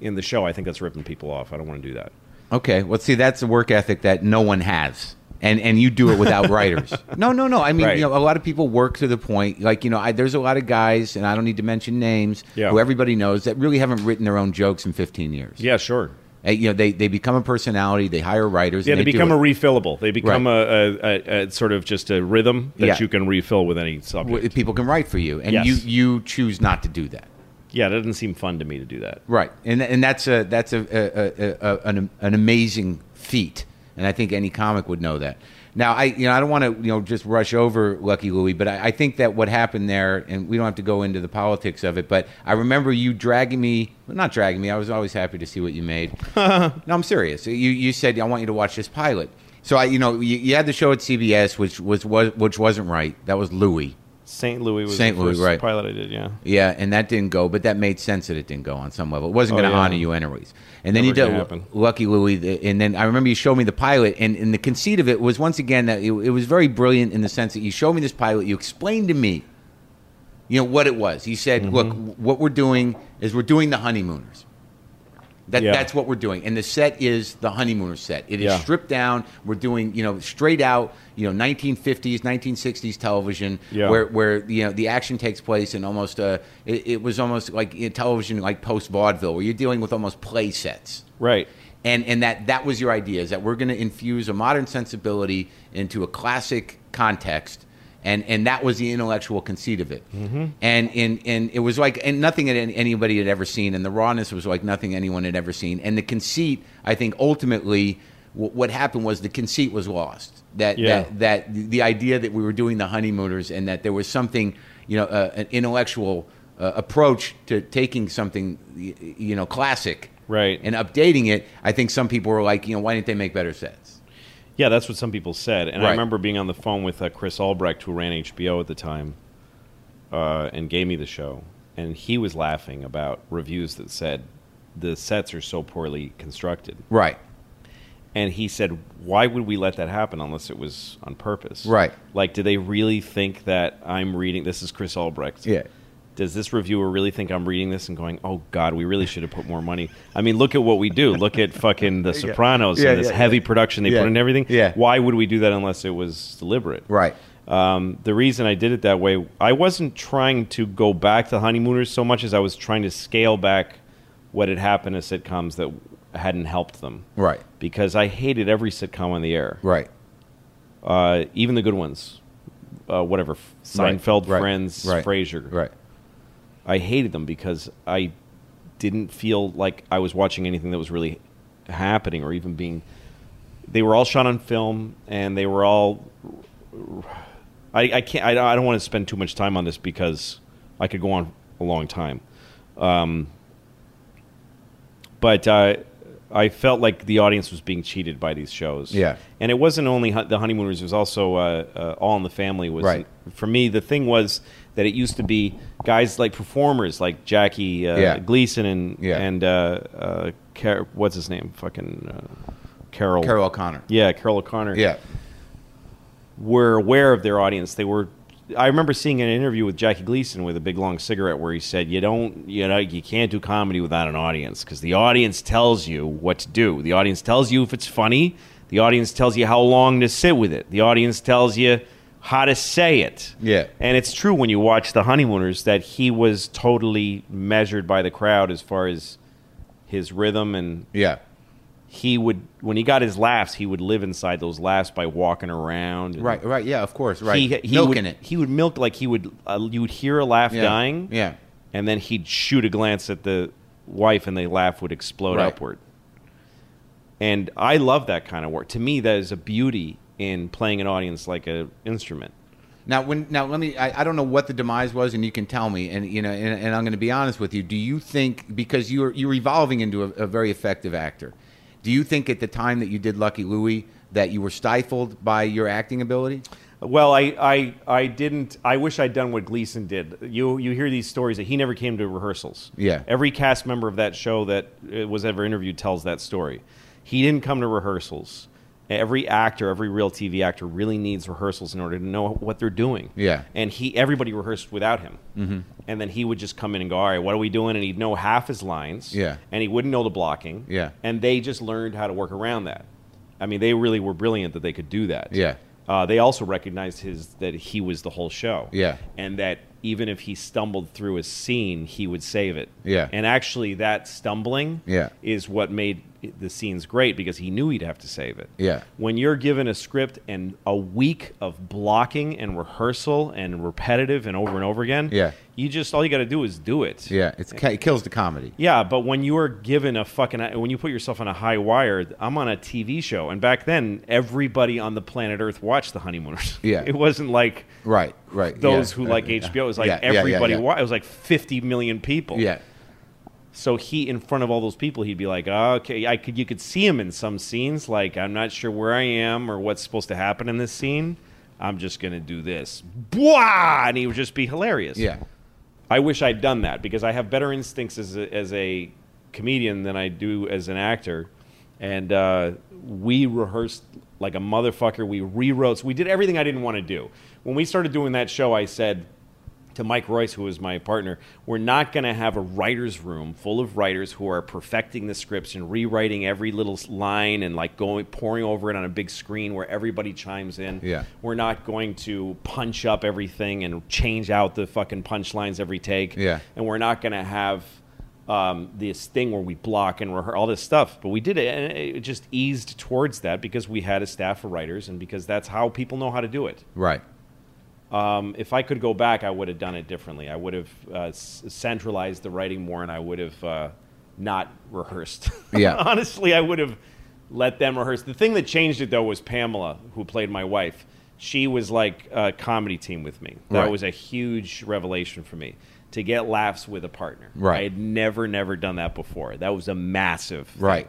in the show. I think that's ripping people off. I don't want to do that. Okay. Well, see, that's a work ethic that no one has. And, and you do it without [laughs] writers. No, no, no. I mean, Right. you know, a lot of people work to the point, like you know, I, there's a lot of guys, and I don't need to mention names, Yeah. who everybody knows that really haven't written their own jokes in 15 years. Yeah, sure. Uh, you know, they, they become a personality. They hire writers. Yeah, they they become a refillable. They become Right. a, a, a, sort of just a rhythm that Yeah. you can refill with any subject. People can write for you, and Yes. you you choose not to do that. Yeah, that doesn't seem fun to me to do that. Right, and and that's a that's a, a an an amazing feat and I think any comic would know that. Now, I you know I don't want to you know just rush over Lucky Louie, but I, I think that what happened there, and we don't have to go into the politics of it, but I remember you dragging me, well, not dragging me. I was always happy to see what you made. [laughs] no, I'm serious. You you said I want you to watch this pilot. So I you know you, you had the show at CBS, which was, was which wasn't right. That was Louis. St. Louis was St. the Louis, first right. pilot I did. Yeah. Yeah, and that didn't go, but that made sense that it didn't go on some level. It wasn't Oh, going to yeah. honor you anyways. And then Never you did. Lucky Louie, and then I remember you showed me the pilot, and, and the conceit of it was once again that it, it was very brilliant in the sense that you showed me this pilot, you explained to me, you know, what it was. You said, Mm-hmm. look, what we're doing is we're doing the honeymooners. That, Yeah. That's what we're doing, and the set is the honeymooner set. It is Yeah. stripped down. We're doing, you know, straight out, you know, 1950s, 1960s television, Yeah. where where you know the action takes place in almost uh it, it was almost like in television like post vaudeville, where you're dealing with almost play sets. Right. And and that that was your idea is that we're going to infuse a modern sensibility into a classic context. And, and that was the intellectual conceit of it, mm-hmm. and, and and it was like and nothing that anybody had ever seen, and the rawness was like nothing anyone had ever seen, and the conceit, I think, ultimately, w- what happened was the conceit was lost. That Yeah. that that the idea that we were doing the honeymooners and that there was something, you know, uh, an intellectual uh, approach to taking something, you know, classic, Right. and updating it. I think some people were like, you know, why didn't they make better sets? Yeah, that's what some people said. And Right. I remember being on the phone with uh, Chris Albrecht, who ran HBO at the time, uh, and gave me the show. And he was laughing about reviews that said the sets are so poorly constructed. Right. And he said, why would we let that happen unless it was on purpose? Right. Like, do they really think that I'm reading? This is Chris Albrecht. Yeah. Does this reviewer really think I'm reading this and going, "Oh God, we really should have put more money"? I mean, look at what we do. Look at fucking The [laughs] Sopranos Yeah, and this yeah, heavy yeah. production they put in everything. Yeah. Why would we do that unless it was deliberate? Right. Um, the reason I did it that way, I wasn't trying to go back to honeymooners so much as I was trying to scale back what had happened to sitcoms that hadn't helped them. Right. Because I hated every sitcom on the air, Right. uh, even the good ones. Uh, whatever, Seinfeld, Right. Friends, Right. Frasier. Right. I hated them because I didn't feel like I was watching anything that was really happening or even being. They were all shot on film, and they were all. I, I can't. I, I don't want to spend too much time on this because I could go on a long time. Um, but uh, I felt like the audience was being cheated by these shows. Yeah. and it wasn't only the honeymooners; it was also uh, uh, All in the Family. Was Right. for me the thing was that it used to be guys like performers like Jackie uh, Yeah. Gleason and Yeah. and uh, uh, Car- what's his name? Fucking uh, Carol. Carroll O'Connor. Yeah, Carroll O'Connor. Yeah. Were aware of their audience. They were. I remember seeing an interview with Jackie Gleason with a big long cigarette where he said, "You don't, you know, you can't do comedy without an audience because the audience tells you what to do. The audience tells you if it's funny. The audience tells you how long to sit with it. The audience tells you how to say it. Yeah. And it's true when you watch The Honeymooners that he was totally measured by the crowd as far as his rhythm and Yeah. he would when he got his laughs he would live inside those laughs by walking around Right. Right. Yeah. Of course. Right. he, he Milking would, it. he would milk like he would uh, you would hear a laugh Yeah. dying Yeah. and then he'd shoot a glance at the wife and the laugh would explode Right. upward and i love that kind of work to me that is a beauty in playing an audience like an instrument Now, when now let me. I, I don't know what the demise was, and you can tell me. And you know, and, and I'm going to be honest with you. Do you think because you're you're evolving into a, a very effective actor? Do you think at the time that you did Lucky Louie that you were stifled by your acting ability? Well, I, I, I didn't. I wish I'd done what Gleason did. You, you hear these stories that he never came to rehearsals. Yeah. Every cast member of that show that uh, was ever interviewed tells that story. He didn't come to rehearsals. Every actor, every real TV actor, really needs rehearsals in order to know what they're doing. Yeah. And he, everybody rehearsed without him. Mm-hmm. And then he would just come in and go, "All right, what are we doing?" And he'd know half his lines. Yeah. And he wouldn't know the blocking. Yeah. And they just learned how to work around that. I mean, they really were brilliant that they could do that. Yeah. Uh, they also recognized his that he was the whole show. Yeah. And that even if he stumbled through a scene, he would save it. Yeah. And actually, that stumbling Yeah. is what made the scene's great because he knew he'd have to save it. Yeah. When you're given a script and a week of blocking and rehearsal and repetitive and over and over again, Yeah. you just all you got to do is do it. Yeah, it's it kills the comedy. Yeah, but when you are given a fucking when you put yourself on a high wire, I'm on a TV show, and back then everybody on the planet Earth watched The Honeymooners. [laughs] Yeah. it wasn't like Right, right. those yeah. who like [laughs] HBO. It was like Yeah, everybody. wa- it was like 50 million people. Yeah, So he, in front of all those people, he'd be like, oh, "Okay, I could." You could see him in some scenes, like, "I'm not sure where I am or what's supposed to happen in this scene. I'm just gonna do this." Bwah! And he would just be hilarious. yeah, I wish I'd done that because I have better instincts as a, as a comedian than I do as an actor. And uh, we rehearsed like a motherfucker. We rewrote. So we did everything I didn't want to do. When we started doing that show, I said to Mike Royce, who was my partner, we're not going to have a writer's room full of writers who are perfecting the scripts and rewriting every little line and like going pouring over it on a big screen where everybody chimes in. Yeah. We're not going to punch up everything and change out the fucking punchlines every take. Yeah. And we're not going to have um, this thing where we block and rehearse all this stuff. But we did it, and it just eased towards that because we had a staff of writers and because that's how people know how to do it. right. Um, if I could go back, I would have done it differently. I would have uh, s- centralized the writing more, and I would have uh, not rehearsed. [laughs] Yeah. honestly, I would have let them rehearse. The thing that changed it though was Pamela, who played my wife. She was like a comedy team with me. That Right. was a huge revelation for me to get laughs with a partner. Right. I had never, never done that before. That was a massive thing. Right.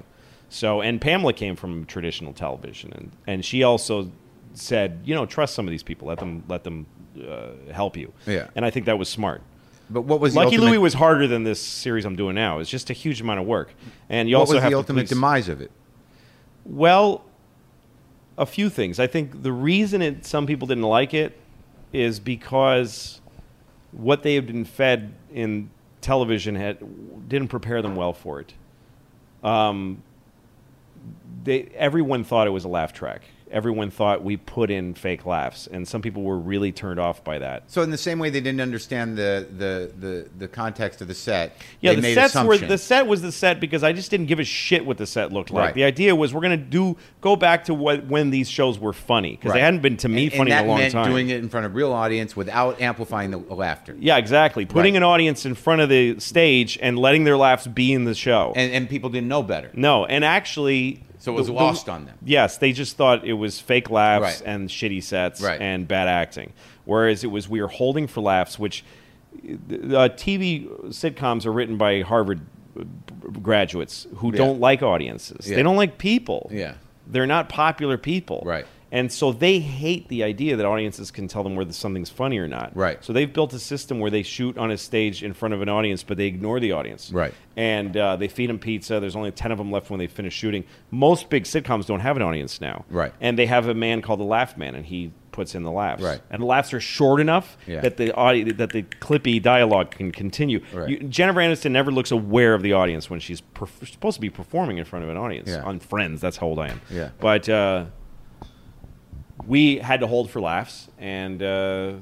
So, and Pamela came from traditional television, and, and she also said, you know, trust some of these people. Let them let them uh, help you. Yeah. And I think that was smart. But what was the Lucky ultimate, Louie was harder than this series I'm doing now. It's just a huge amount of work, and you what also was have the ultimate demise of it? well, a few things. I think the reason it, some people didn't like it is because what they had been fed in television had didn't prepare them well for it. Um, they everyone thought it was a laugh track. Everyone thought we put in fake laughs, and some people were really turned off by that. So in the same way they didn't understand the the the, the context of the set, Yeah, they the made sets were the set was the set because I just didn't give a shit what the set looked like. Right. The idea was we're gonna do go back to what when these shows were funny because Right. they hadn't been to me and, funny and in a long meant time. doing it in front of real audience without amplifying the laughter. Yeah, exactly. Putting Right. an audience in front of the stage and letting their laughs be in the show. And and people didn't know better. no, and actually, So it was the- the- lost on them. Yes, they just thought it was fake laughs Right. and shitty sets Right. and bad acting. Whereas it was we are holding for laughs, which uh, TV sitcoms are written by Harvard graduates who Yeah. don't like audiences. Yeah. They don't like people. Yeah. They're not popular people. Right. And so they hate the idea that audiences can tell them whether something's funny or not. Right. So they've built a system where they shoot on a stage in front of an audience, but they ignore the audience. Right. And uh, they feed them pizza. There's only 10 of them left when they finish shooting. Most big sitcoms don't have an audience now. Right. And they have a man called the Laugh Man, and he puts in the laughs. Right. And the laughs are short enough Yeah. that the audi- that the clippy dialogue can continue. Right. You, Jennifer Aniston never looks aware of the audience when she's perf- supposed to be performing in front of an audience Yeah. on Friends. That's how old I am. Yeah. But uh, we had to hold for laughs, and uh,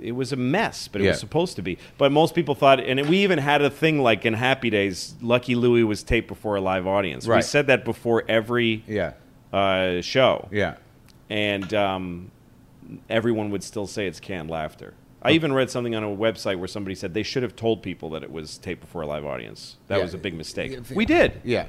it was a mess, but it Yeah. was supposed to be. But most people thought, and we even had a thing like in Happy Days, Lucky Louie was taped before a live audience. We said that before every Yeah. uh, show, Yeah. and um, everyone would still say it's canned laughter. I even read something on a website where somebody said they should have told people that it was taped before a live audience. That Yeah. was a big mistake. We did. Yeah.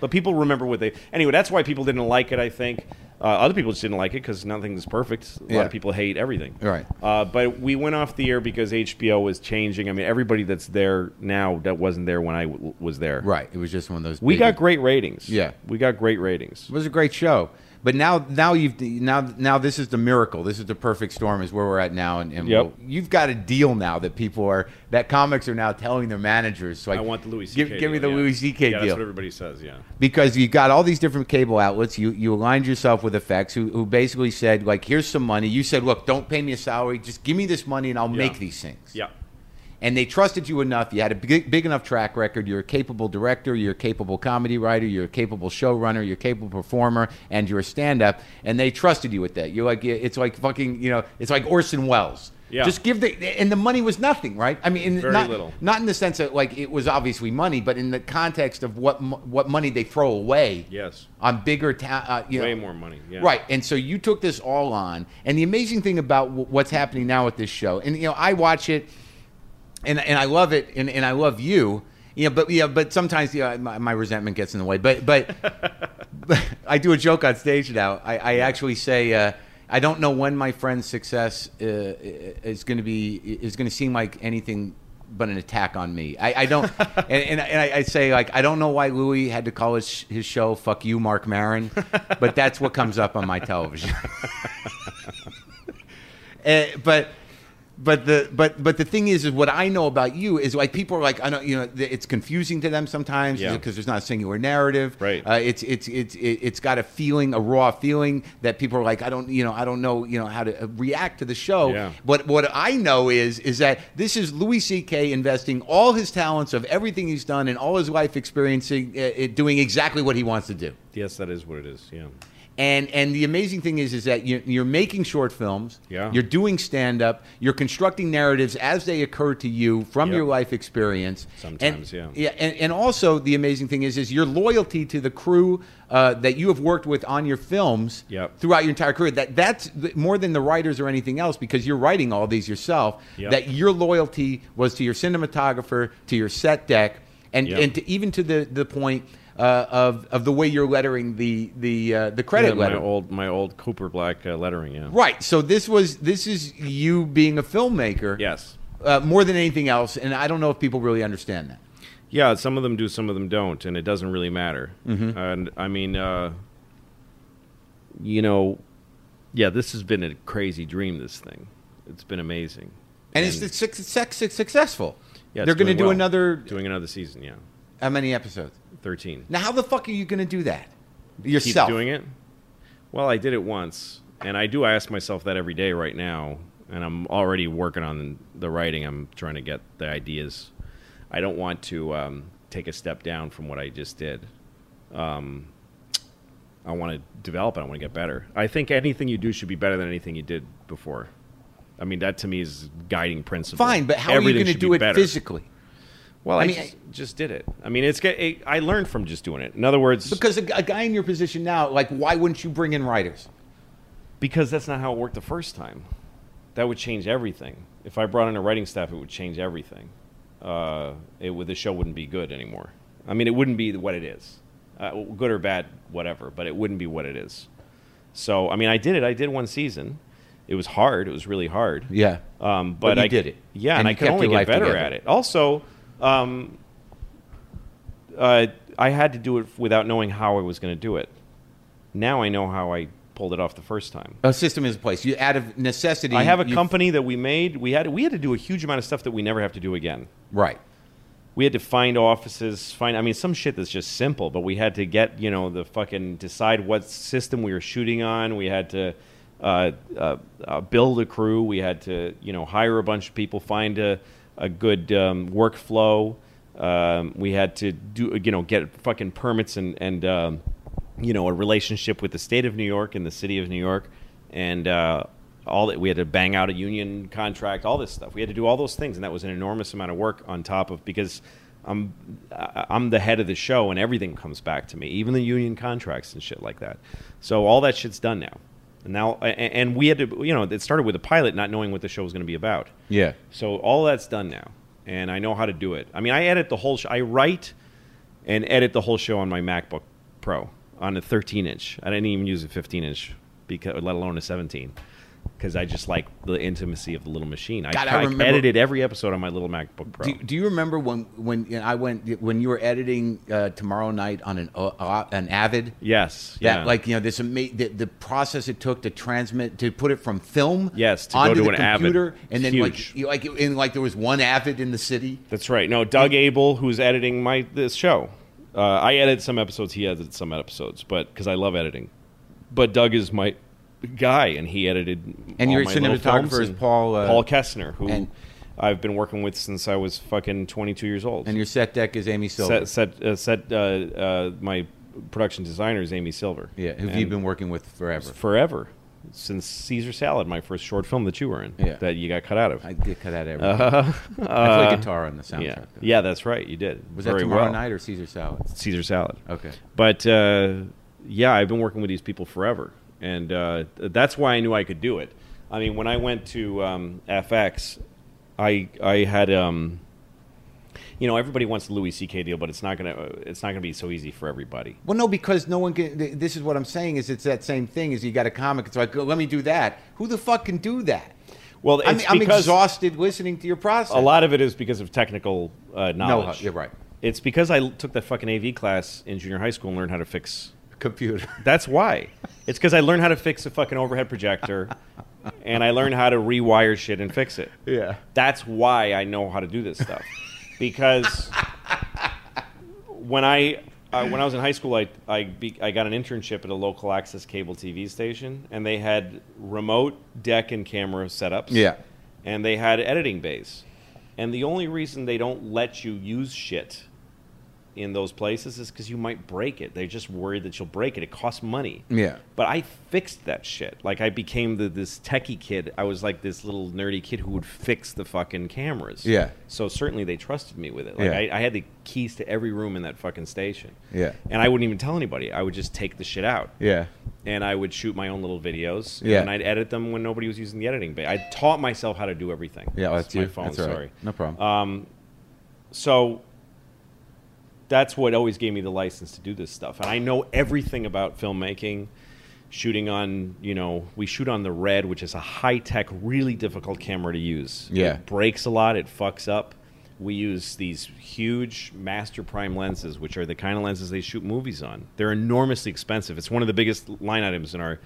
But people remember what they. Anyway, that's why people didn't like it. I think uh, other people just didn't like it because nothing's perfect. A lot of people hate everything. Right. Uh, but we went off the air because HBO was changing. I mean, everybody that's there now that wasn't there when I w- was there. Right. It was just one of those. We big- got great ratings. Yeah. We got great ratings. It was a great show. But now, now you've now now this is the miracle. This is the perfect storm. Is where we're at now, and, and Yep. we'll- you've got a deal now that people are that comics are now telling their managers. So I want the Louis C.K. Give, give me the yeah. Louis C.K. Yeah, deal that's what everybody says. Yeah. because you got all these different cable outlets. You you aligned yourself with FX, who, who basically said like, here's some money. You said, look, don't pay me a salary. Just give me this money, and I'll Yeah. make these things. Yeah. And they trusted you enough. You had a big, big enough track record. You're a capable director. You're a capable comedy writer. You're a capable showrunner. You're a capable performer, and you're a stand-up. And they trusted you with that. You're like, it's like fucking, you know, it's like Orson Welles. Yeah. Just give the and the money was nothing, right? I mean, in, Very not, little. Not in the sense that like it was obviously money, but in the context of what what money they throw away Yes. on bigger ta- uh, you Way know, more money. Yeah. Right, and so you took this all on, and the amazing thing about what's happening now with this show, and you know, I watch it, and and I love it, and, and I love you, know, but yeah, but sometimes yeah, my, my resentment gets in the way, but but, [laughs] but I do a joke on stage now. I, I actually say. Uh, I don't know when my friend's success uh, is going to be is going to seem like anything but an attack on me. I, I don't, [laughs] and, and, and I, I say like I don't know why Louis had to call his his show "Fuck You, Marc Maron," but that's what comes up on my television. [laughs] Eh, but but the but but the thing is, is what I know about you is like people are like I know you know it's confusing to them sometimes Yeah. because there's not a singular narrative. Right. Uh, it's it's it's it- it's got a feeling, a raw feeling that people are like I don't you know I don't know you know how to uh, react to the show. Yeah. But what I know is is that this is Louis C.K. investing all his talents of everything he's done and all his life experiencing, uh, doing exactly what he wants to do. Yes, that is what it is. Yeah. And and the amazing thing is is that you're, you're making short films. Yeah. You're doing stand up. You're constructing narratives as they occur to you from Yep. your life experience. Sometimes, and, yeah. Yeah. And, and also the amazing thing is is your loyalty to the crew uh, that you have worked with on your films Yep. throughout your entire career. That that's th- more than the writers or anything else because you're writing all these yourself. Yep. That your loyalty was to your cinematographer, to your set deck, and and to, even to the the point. Uh, of of the way you're lettering the the uh, the credit Yeah, letter, my old my old Cooper Black uh, lettering. Yeah. Right. So this was this is you being a filmmaker. Yes. Uh, more than anything else, and I don't know if people really understand that. Yeah, some of them do, some of them don't, and it doesn't really matter. Mm-hmm. And I mean, uh, you know, yeah, this has been a crazy dream. This thing, it's been amazing, And, it's, it's, suc- successful. yeah, it's They're going to do well. another doing another season. Yeah, how many episodes? thirteen. Now, how the fuck are you going to do that yourself? Keep doing it. Well, I did it once, and I do ask myself that every day right now. And I'm already working on the writing. I'm trying to get the ideas. I don't want to um, take a step down from what I just did. Um, I want to develop. I want to get better. I think anything you do should be better than anything you did before. I mean, that to me is guiding principle. Fine, but how are Everything you going to do be it better. physically? Well, I I, mean, just, just did it. I mean, it's. It, I learned from just doing it. In other words, Because a, a guy in your position now, like, why wouldn't you bring in writers? Because that's not how it worked the first time. That would change everything. If I brought in a writing staff, it would change everything. Uh, it would the show wouldn't be good anymore. I mean, it wouldn't be what it is, uh, good or bad, whatever. But it wouldn't be what it is. So, I mean, I did it. I did one season. It was hard. It was really hard. Yeah. Um, But but, I did it. Yeah, And and, I could only get better together. at it. Also, um, uh, I had to do it without knowing how I was going to do it. Now I know how I pulled it off the first time. A system is in place. You out of necessity. I have a company that we made. We had we had to do a huge amount of stuff that we never have to do again. Right. We had to find offices, find. I mean, some shit that's just simple, but we had to get you know the fucking decide what system we were shooting on. We had to uh, uh, uh, build a crew. We had to you know hire a bunch of people, find a a good um, workflow. Um, we had to do you know get fucking permits and and um, you know a relationship with the state of New York and the city of New York, and uh, all that we had to bang out a union contract, all this stuff. We had to do all those things, and that was an enormous amount of work on top of because I'm I'm the head of the show, and everything comes back to me, even the union contracts and shit like that. So all that shit's done now. And now, and we had to, you know, it started with a pilot, not knowing what the show was going to be about. Yeah. So all that's done now, and I know how to do it. I mean, I edit the whole. Sh- I write and edit the whole show on my MacBook Pro on a 13 inch. I didn't even use a 15 inch, because let alone a 17, because I just like the intimacy of the little machine. I, God, I remember- edited every episode on my little MacBook Pro. Do, do you remember when when you know, I went when you were editing uh, tomorrow night on an uh, uh, an Avid? yes, That yeah. like you know this ama- the, the process it took to transmit to put it from film Yes, to go onto to the an Avid. and then Huge. like you like and like there was one Avid in the city. That's right. No, Doug Abel, who's editing my this show. Uh, I edit some episodes. He edits some episodes, but because I love editing. But Doug is my guy, and he edited. And all your cinematographer films, is Paul, uh, Paul Koestner, who and- I've been working with since I was fucking 22 years old. And your set deck is Amy Silver. set set uh, set uh, uh, my production designer is Amy Silver. yeah, who you've been working with forever. forever. since Caesar Salad, my first short film that you were in, Yeah. that you got cut out of. I did cut out everything. [laughs] Uh, I played guitar on the soundtrack. yeah, though. yeah, that's right. You did. Was Very that tomorrow well. night or Caesar salad? Caesar Salad. Okay. But uh, yeah, I've been working with these people forever, and uh, that's why I knew I could do it. I mean, when I went to um, FX, I I had um, you know, everybody wants the Louis C.K. deal, but it's not gonna it's not gonna be so easy for everybody. Well, no, because no one can. This is what I'm saying. Is it's that same thing? Is you got a comic? It's like, let me do that. Who the fuck can do that? Well, it's I mean, I'm exhausted listening to your process. a lot of it is because of technical uh, No, knowledge. you're right. It's because I took that fucking AV class in junior high school and learned how to fix. Computer. [laughs] That's why. It's because I learned how to fix a fucking overhead projector, and I learned how to rewire shit and fix it. yeah. That's why I know how to do this stuff. Because when I uh, when I was in high school, I I, be, I got an internship at a local access cable TV station, and they had remote deck and camera setups. Yeah. and they had editing bays, and the only reason they don't let you use shit in those places is because you might break it. They're just worried that you'll break it. It costs money. Yeah. But I fixed that shit. Like I became the, this techie kid. I was like this little nerdy kid who would fix the fucking cameras. Yeah. So certainly they trusted me with it. Like Yeah. I, I had the keys to every room in that fucking station. Yeah. And I wouldn't even tell anybody. I would just take the shit out. Yeah. And I would shoot my own little videos. Yeah. And I'd edit them when nobody was using the editing bay. I taught myself how to do everything. Yeah. well, That's my you. phone. That's right. Sorry. No problem. Um, so that's what always gave me the license to do this stuff. And I know everything about filmmaking, shooting on, you know, we shoot on the Red, which is a high tech, really difficult camera to use. Yeah. It breaks a lot, it fucks up. We use these huge master prime lenses, which are the kind of lenses they shoot movies on. They're enormously expensive. It's one of the biggest line items in our.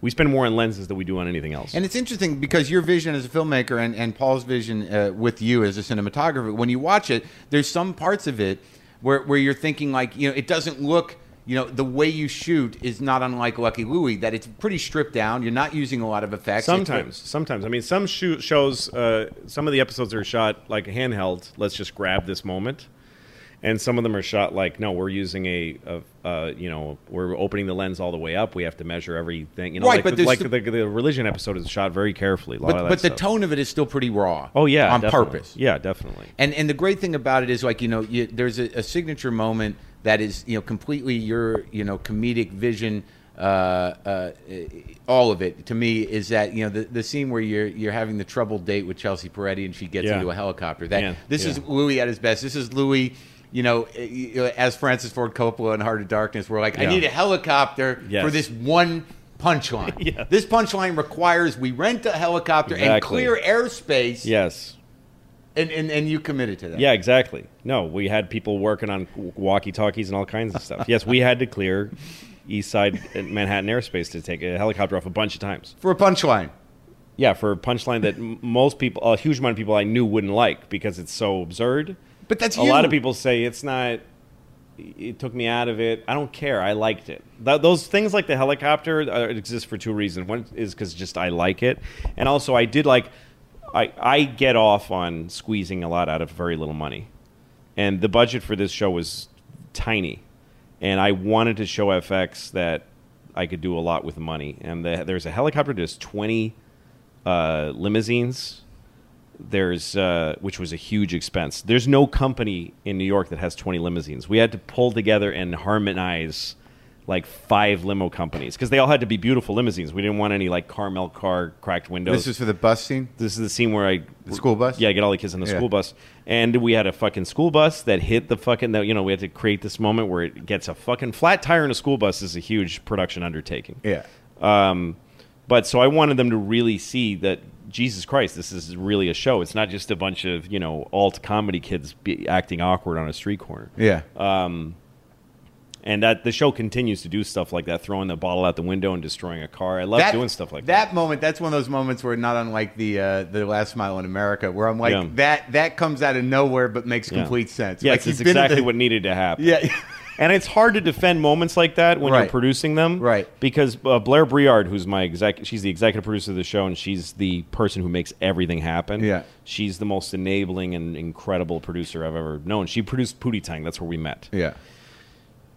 We spend more on lenses than we do on anything else. And it's interesting because your vision as a filmmaker and, and Paul's vision uh, with you as a cinematographer, when you watch it, there's some parts of it where, where you're thinking, like, you know, it doesn't look, you know, the way you shoot is not unlike Lucky Louie, that it's pretty stripped down. You're not using a lot of effects. Sometimes, sometimes. I mean, some shoot shows, uh, some of the episodes are shot like handheld. Let's just grab this moment, and some of them are shot like, no, we're using a, a uh, you know, we're opening the lens all the way up. We have to measure everything. You know, Right, like, but the, like still- the, the religion episode is shot very carefully. A lot But, of that but the tone of it is still pretty raw. Oh yeah, on definitely. purpose. Yeah, definitely. And and the great thing about it is like you know you, there's a, a signature moment that is you know completely your you know comedic vision. Uh, uh, all of it to me is that you know the, the scene where you're you're having the troubled date with Chelsea Peretti and she gets Yeah. into a helicopter. That Yeah, this is yeah. Louis at his best. This is Louis. You know, eh, as Francis Ford Coppola in Heart of Darkness, we're like, I need a helicopter Yes. for this one punchline. [laughs] Yeah. This punchline requires we rent a helicopter and clear airspace, Yes. and, and, and you committed to that. Yeah, exactly. No, we had people working on walkie talkies and all kinds of stuff. Yes, we had to clear East Side Manhattan airspace to take a helicopter off a bunch of times. For a punchline. Yeah, for a punchline that most people, a huge amount of people I knew wouldn't like because it's so absurd. But that's a you. lot of people say it's not. It took me out of it. I don't care. I liked it. Th- those things like the helicopter uh, exist for two reasons. One is because just I like it, and also I did like. I I get off on squeezing a lot out of very little money, and the budget for this show was tiny, and I wanted to show FX that I could do a lot with money. And the, there's a helicopter. There's twenty uh, limousines there's uh, which was a huge expense. There's no company in New York that has 20 limousines. We had to pull together and harmonize like five limo companies because they all had to be beautiful limousines. We didn't want any like Carmel car cracked windows. This is for the bus scene? This is the scene where I The school bus? Yeah, I get all the kids in the Yeah. school bus, and we had a fucking school bus that hit the fucking. That You know, we had to create this moment where it gets a fucking flat tire in a school bus is a huge production undertaking. Yeah. Um, but so I wanted them to really see that Jesus Christ, this is really a show. It's not just a bunch of you know alt comedy kids be acting awkward on a street corner. Yeah. And that the show continues to do stuff like that, throwing the bottle out the window and destroying a car. I love doing stuff like that. That moment, that's one of those moments where not unlike the uh, the last smile in America, where I'm like Yeah. that that comes out of nowhere but makes Yeah. complete sense. Yes, like it's you've been in exactly the- what needed to happen. Yeah. [laughs] And it's hard to defend moments like that when Right. you're producing them, Right. Because uh, Blair Breard, who's my exec, she's the executive producer of the show, and she's the person who makes everything happen. Yeah. she's the most enabling and incredible producer I've ever known. She produced Pootie Tang. That's where we met. yeah.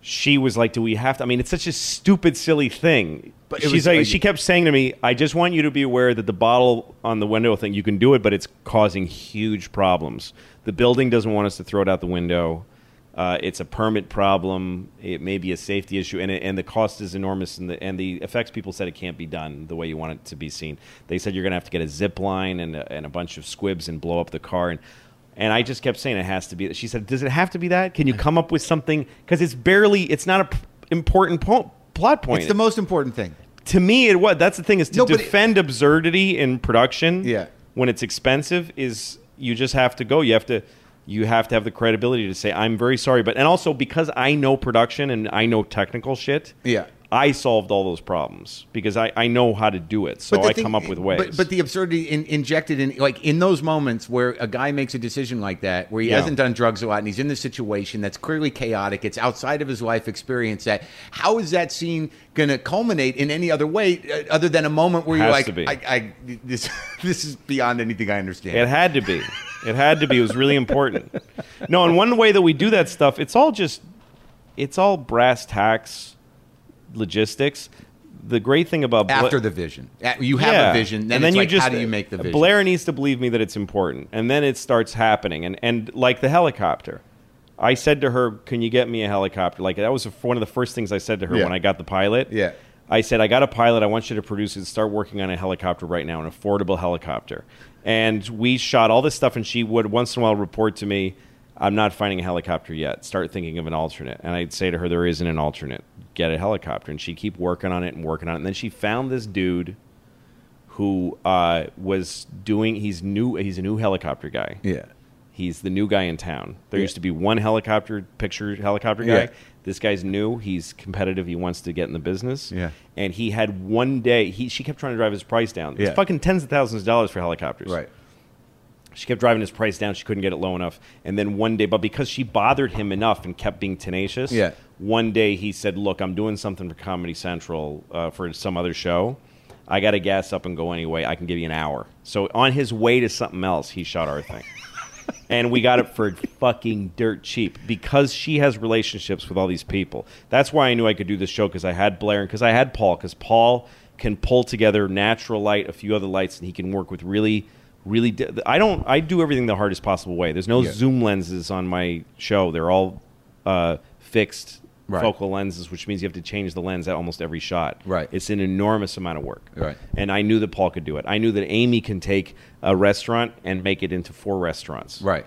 she was like, "Do we have to?" I mean, it's such a stupid, silly thing. But she's was- like, like- she kept saying to me, "I just want you to be aware that the bottle on the window thing, you can do it, but it's causing huge problems. The building doesn't want us to throw it out the window. Uh, it's a permit problem. It may be a safety issue, and it, and the cost is enormous. And the and the effects people said it can't be done the way you want it to be seen. They said you're going to have to get a zip line and a, and a bunch of squibs and blow up the car and." And I just kept saying it has to be. She said, "Does it have to be that? Can you come up with something? Because it's barely. It's not a p- important po- plot point. It's the most important thing. to me, it was. That's the thing is to No, but it- defend absurdity in production. Yeah. When it's expensive, is you just have to go. You have to. You have to have the credibility to say, "I'm very sorry," but and also because I know production and I know technical shit. Yeah. I solved all those problems because I, I know how to do it. So I thing- come up with ways. But, but the absurdity in, injected in, like in those moments where a guy makes a decision like that, where he Yeah. hasn't done drugs a lot and he's in this situation that's clearly chaotic, it's outside of his life experience. That how is that scene going to culminate in any other way uh, other than a moment where you're like. I, I, this, [laughs] this is beyond anything I understand. It had to be. It had to be. It was really important. No, and one way that we do that stuff, it's all just, it's all brass tacks, logistics. The great thing about Bla- After the vision, you have Yeah. a vision, then and then you like, just how do you make the vision? Blair needs to believe me that it's important, and then it starts happening. And and like the helicopter, I said to her, "Can you get me a helicopter?" Like that was one of the first things I said to her Yeah. when I got the pilot. Yeah. I said, I got a pilot. I want you to produce it. Start working on a helicopter right now, an affordable helicopter. And we shot all this stuff, and she would once in a while report to me, I'm not finding a helicopter yet. Start thinking of an alternate. And I'd say to her, There isn't an alternate. Get a helicopter. And she'd keep working on it and working on it. And then she found this dude who uh, was doing, he's new, he's a new helicopter guy. yeah, He's the new guy in town. There Yeah. used to be one helicopter picture helicopter guy. Yeah. This guy's new. He's competitive. He wants to get in the business. Yeah. And he had one day. He she kept trying to drive his price down. It's Yeah. fucking tens of thousands of dollars for helicopters. right. She kept driving his price down. She couldn't get it low enough. And then one day, but because she bothered him enough and kept being tenacious, Yeah. one day he said, "Look, I'm doing something for Comedy Central uh, for some other show. I got to gas up and go anyway. I can give you an hour." So on his way to something else, he shot our thing. [laughs] and we got it for fucking dirt cheap because she has relationships with all these people. That's why I knew I could do this show because I had Blair and because I had Paul because Paul can pull together natural light, a few other lights, and he can work with really, really. Di- I don't. I do everything the hardest possible way. There's no Yeah. zoom lenses on my show. They're all uh, fixed Right. focal lenses, which means you have to change the lens at almost every shot. Right. It's an enormous amount of work. Right. And I knew that Paul could do it. I knew that Amy can take a restaurant and make it into four restaurants. Right.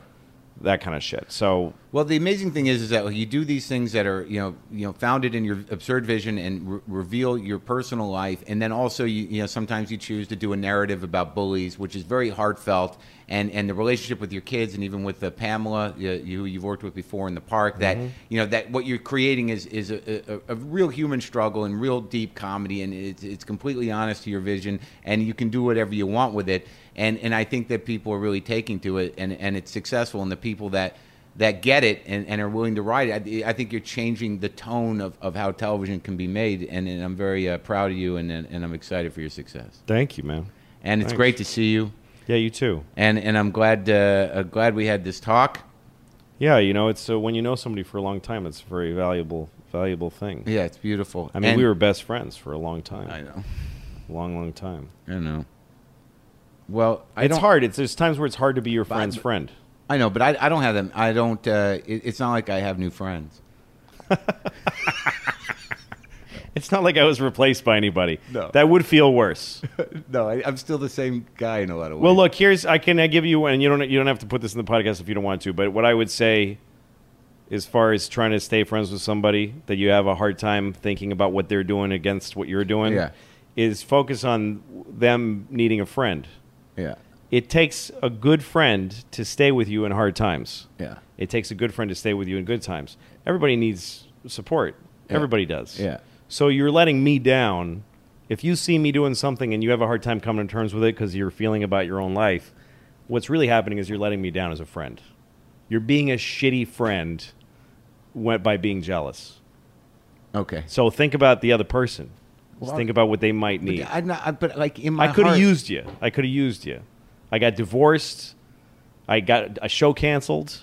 That kind of shit. So Well, the amazing thing is, is that you do these things that are, you know, you know, founded in your absurd vision and re- reveal your personal life, and then also, you, you know, sometimes you choose to do a narrative about bullies, which is very heartfelt, and and the relationship with your kids, and even with uh, Pamela, you, you you've worked with before in the park, that you know that what you're creating is is a, a, a real human struggle and real deep comedy, and it's it's completely honest to your vision, and you can do whatever you want with it, and and I think that people are really taking to it, and and it's successful, and the people that that get it and, and are willing to write it. I, I think you're changing the tone of, of how television can be made, and, and I'm very uh, proud of you, and, and I'm excited for your success. thank you, man. And it's great to see you, Yeah, you too. and and I'm glad uh, uh, glad we had this talk. Yeah, you know, it's uh, when you know somebody for a long time, it's a very valuable, valuable thing. Yeah, it's beautiful. I mean, And- we were best friends for a long time. I know. long, long time. I know. Well, I it's hard. It's there's times where it's hard to be your But- friend's friend. I know, but I, I don't have them. I don't. Uh, it, it's not like I have new friends. [laughs] It's not like I was replaced by anybody. No. That would feel worse. [laughs] no, I, I'm still the same guy in a lot of ways. Well, look, here's I can I give you and you don't you don't have to put this in the podcast if you don't want to, but what I would say as far as trying to stay friends with somebody that you have a hard time thinking about what they're doing against what you're doing Yeah. is focus on them needing a friend. Yeah, It takes a good friend to stay with you in hard times. yeah, It takes a good friend to stay with you in good times. Everybody needs support. Yeah. Everybody does. Yeah. So you're letting me down. If you see me doing something and you have a hard time coming to terms with it because you're feeling about your own life, what's really happening is you're letting me down as a friend. You're being a shitty friend went by being jealous. okay. So think about the other person. Just Well, think about what they might need. But, I, not, but like in my I could have used you. I could have used you. I got divorced. I got a show canceled.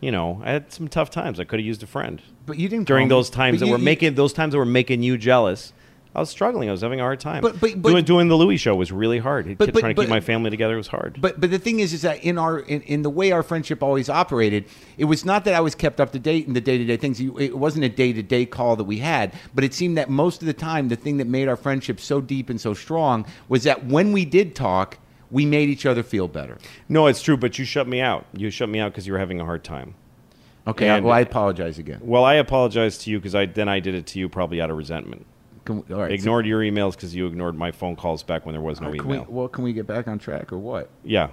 you know, I had some tough times. I could have used a friend But you didn't during those times that you- were you- making those times that were making you jealous. I was struggling. I was having a hard time. But- but- but- doing, doing the Louie show was really hard. But- but- trying to keep my family together was hard. But but the thing is, is that in our in, in the way our friendship always operated, it was not that I was kept up to date in the day to day things. It wasn't a day to day call that we had, but it seemed that most of the time, the thing that made our friendship so deep and so strong was that when we did talk, we made each other feel better. no, it's true. But you shut me out. You shut me out because you were having a hard time. Okay, And- well, I apologize again. Well, I apologize to you because I then I did it to you probably out of resentment. Can we, all right, so- Ignored your emails because you ignored my phone calls back when there was no right, can we, email. well, can we get back on track or what? yeah,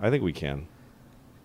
I think we can.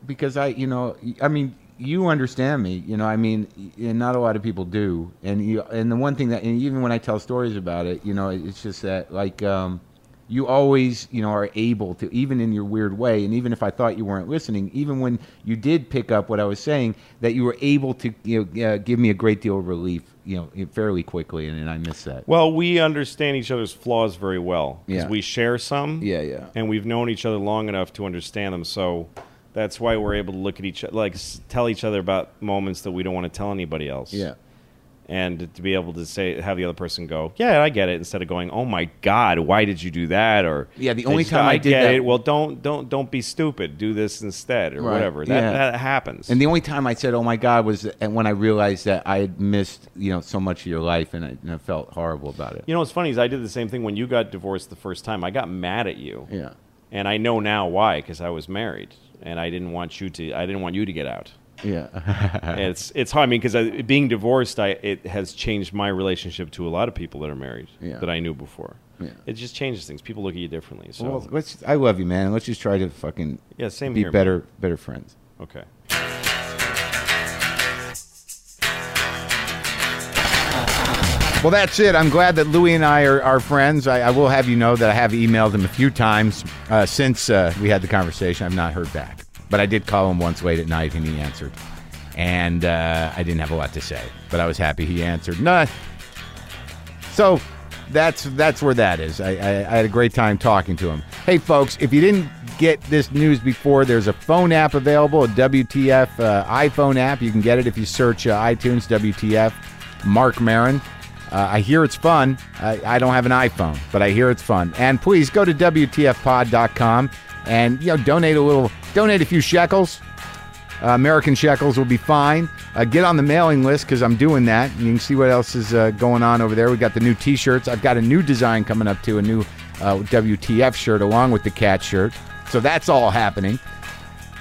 because I, you know, I mean, you understand me, you know, I mean, and not a lot of people do. And you, and the one thing that, and even when I tell stories about it, you know, it's just that, like, um, you always, you know, are able to, even in your weird way, and even if I thought you weren't listening, even when you did pick up what I was saying, that you were able to, you know, uh, give me a great deal of relief, you know, fairly quickly, and, and I miss that. Well, we understand each other's flaws very well because Yeah. we share some. Yeah, yeah. And we've known each other long enough to understand them. So that's why we're able to look at each other, like s- tell each other about moments that we don't want to tell anybody else. Yeah. And to be able to say, have the other person go, "Yeah, I get it," instead of going, "Oh my God, why did you do that?" Or Yeah, the only time go, I did that- it. Well, don't don't don't be stupid. Do this instead, or Right, whatever. That yeah. that happens. And the only time I said, "Oh my God," was and when I realized that I had missed, you know, so much of your life, and I, and I felt horrible about it. you know what's funny is I did the same thing when you got divorced the first time. I got mad at you. Yeah. and I know now why because I was married and I didn't want you to I didn't want you to get out. Yeah. It's it's hard. I mean, because being divorced, I it has changed my relationship to a lot of people that are married Yeah. that I knew before. Yeah. It just changes things. People look at you differently. So well, let's. I love you, man. Let's just try to fucking yeah, same be here. better, better friends. Okay. Well, that's it. I'm glad that Louis and I are, are friends. I, I will have you know that I have emailed him a few times uh, since uh, we had the conversation. I've not heard back, but I did call him once late at night, and he answered. And uh, I didn't have a lot to say, but I was happy he answered. Nah. So that's that's where that is. I, I, I had a great time talking to him. Hey, folks, if you didn't get this news before, there's a phone app available, a WTF uh, iPhone app. You can get it if you search uh, iTunes WTF Marc Maron. Uh, I hear it's fun. I, I don't have an iPhone, but I hear it's fun. And please go to WTFpod.com and you know donate a little, donate a few shekels. Uh, American shekels will be fine. Uh, get on the mailing list because I'm doing that. You can see what else is uh, going on over there. We got the new T-shirts. I've got a new design coming up too, a new uh, WTF shirt along with the cat shirt. So that's all happening.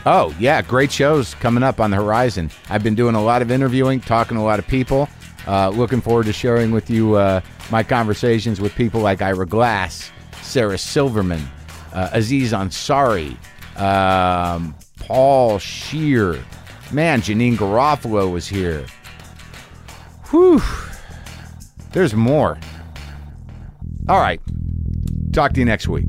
Oh yeah, great shows coming up on the horizon. I've been doing a lot of interviewing, talking to a lot of people. Uh, looking forward to sharing with you uh, my conversations with people like Ira Glass, Sarah Silverman, uh, Aziz Ansari, um, Paul Scheer. Man, Janeane Garofalo was here. Whew. There's more. All right. Talk to you next week.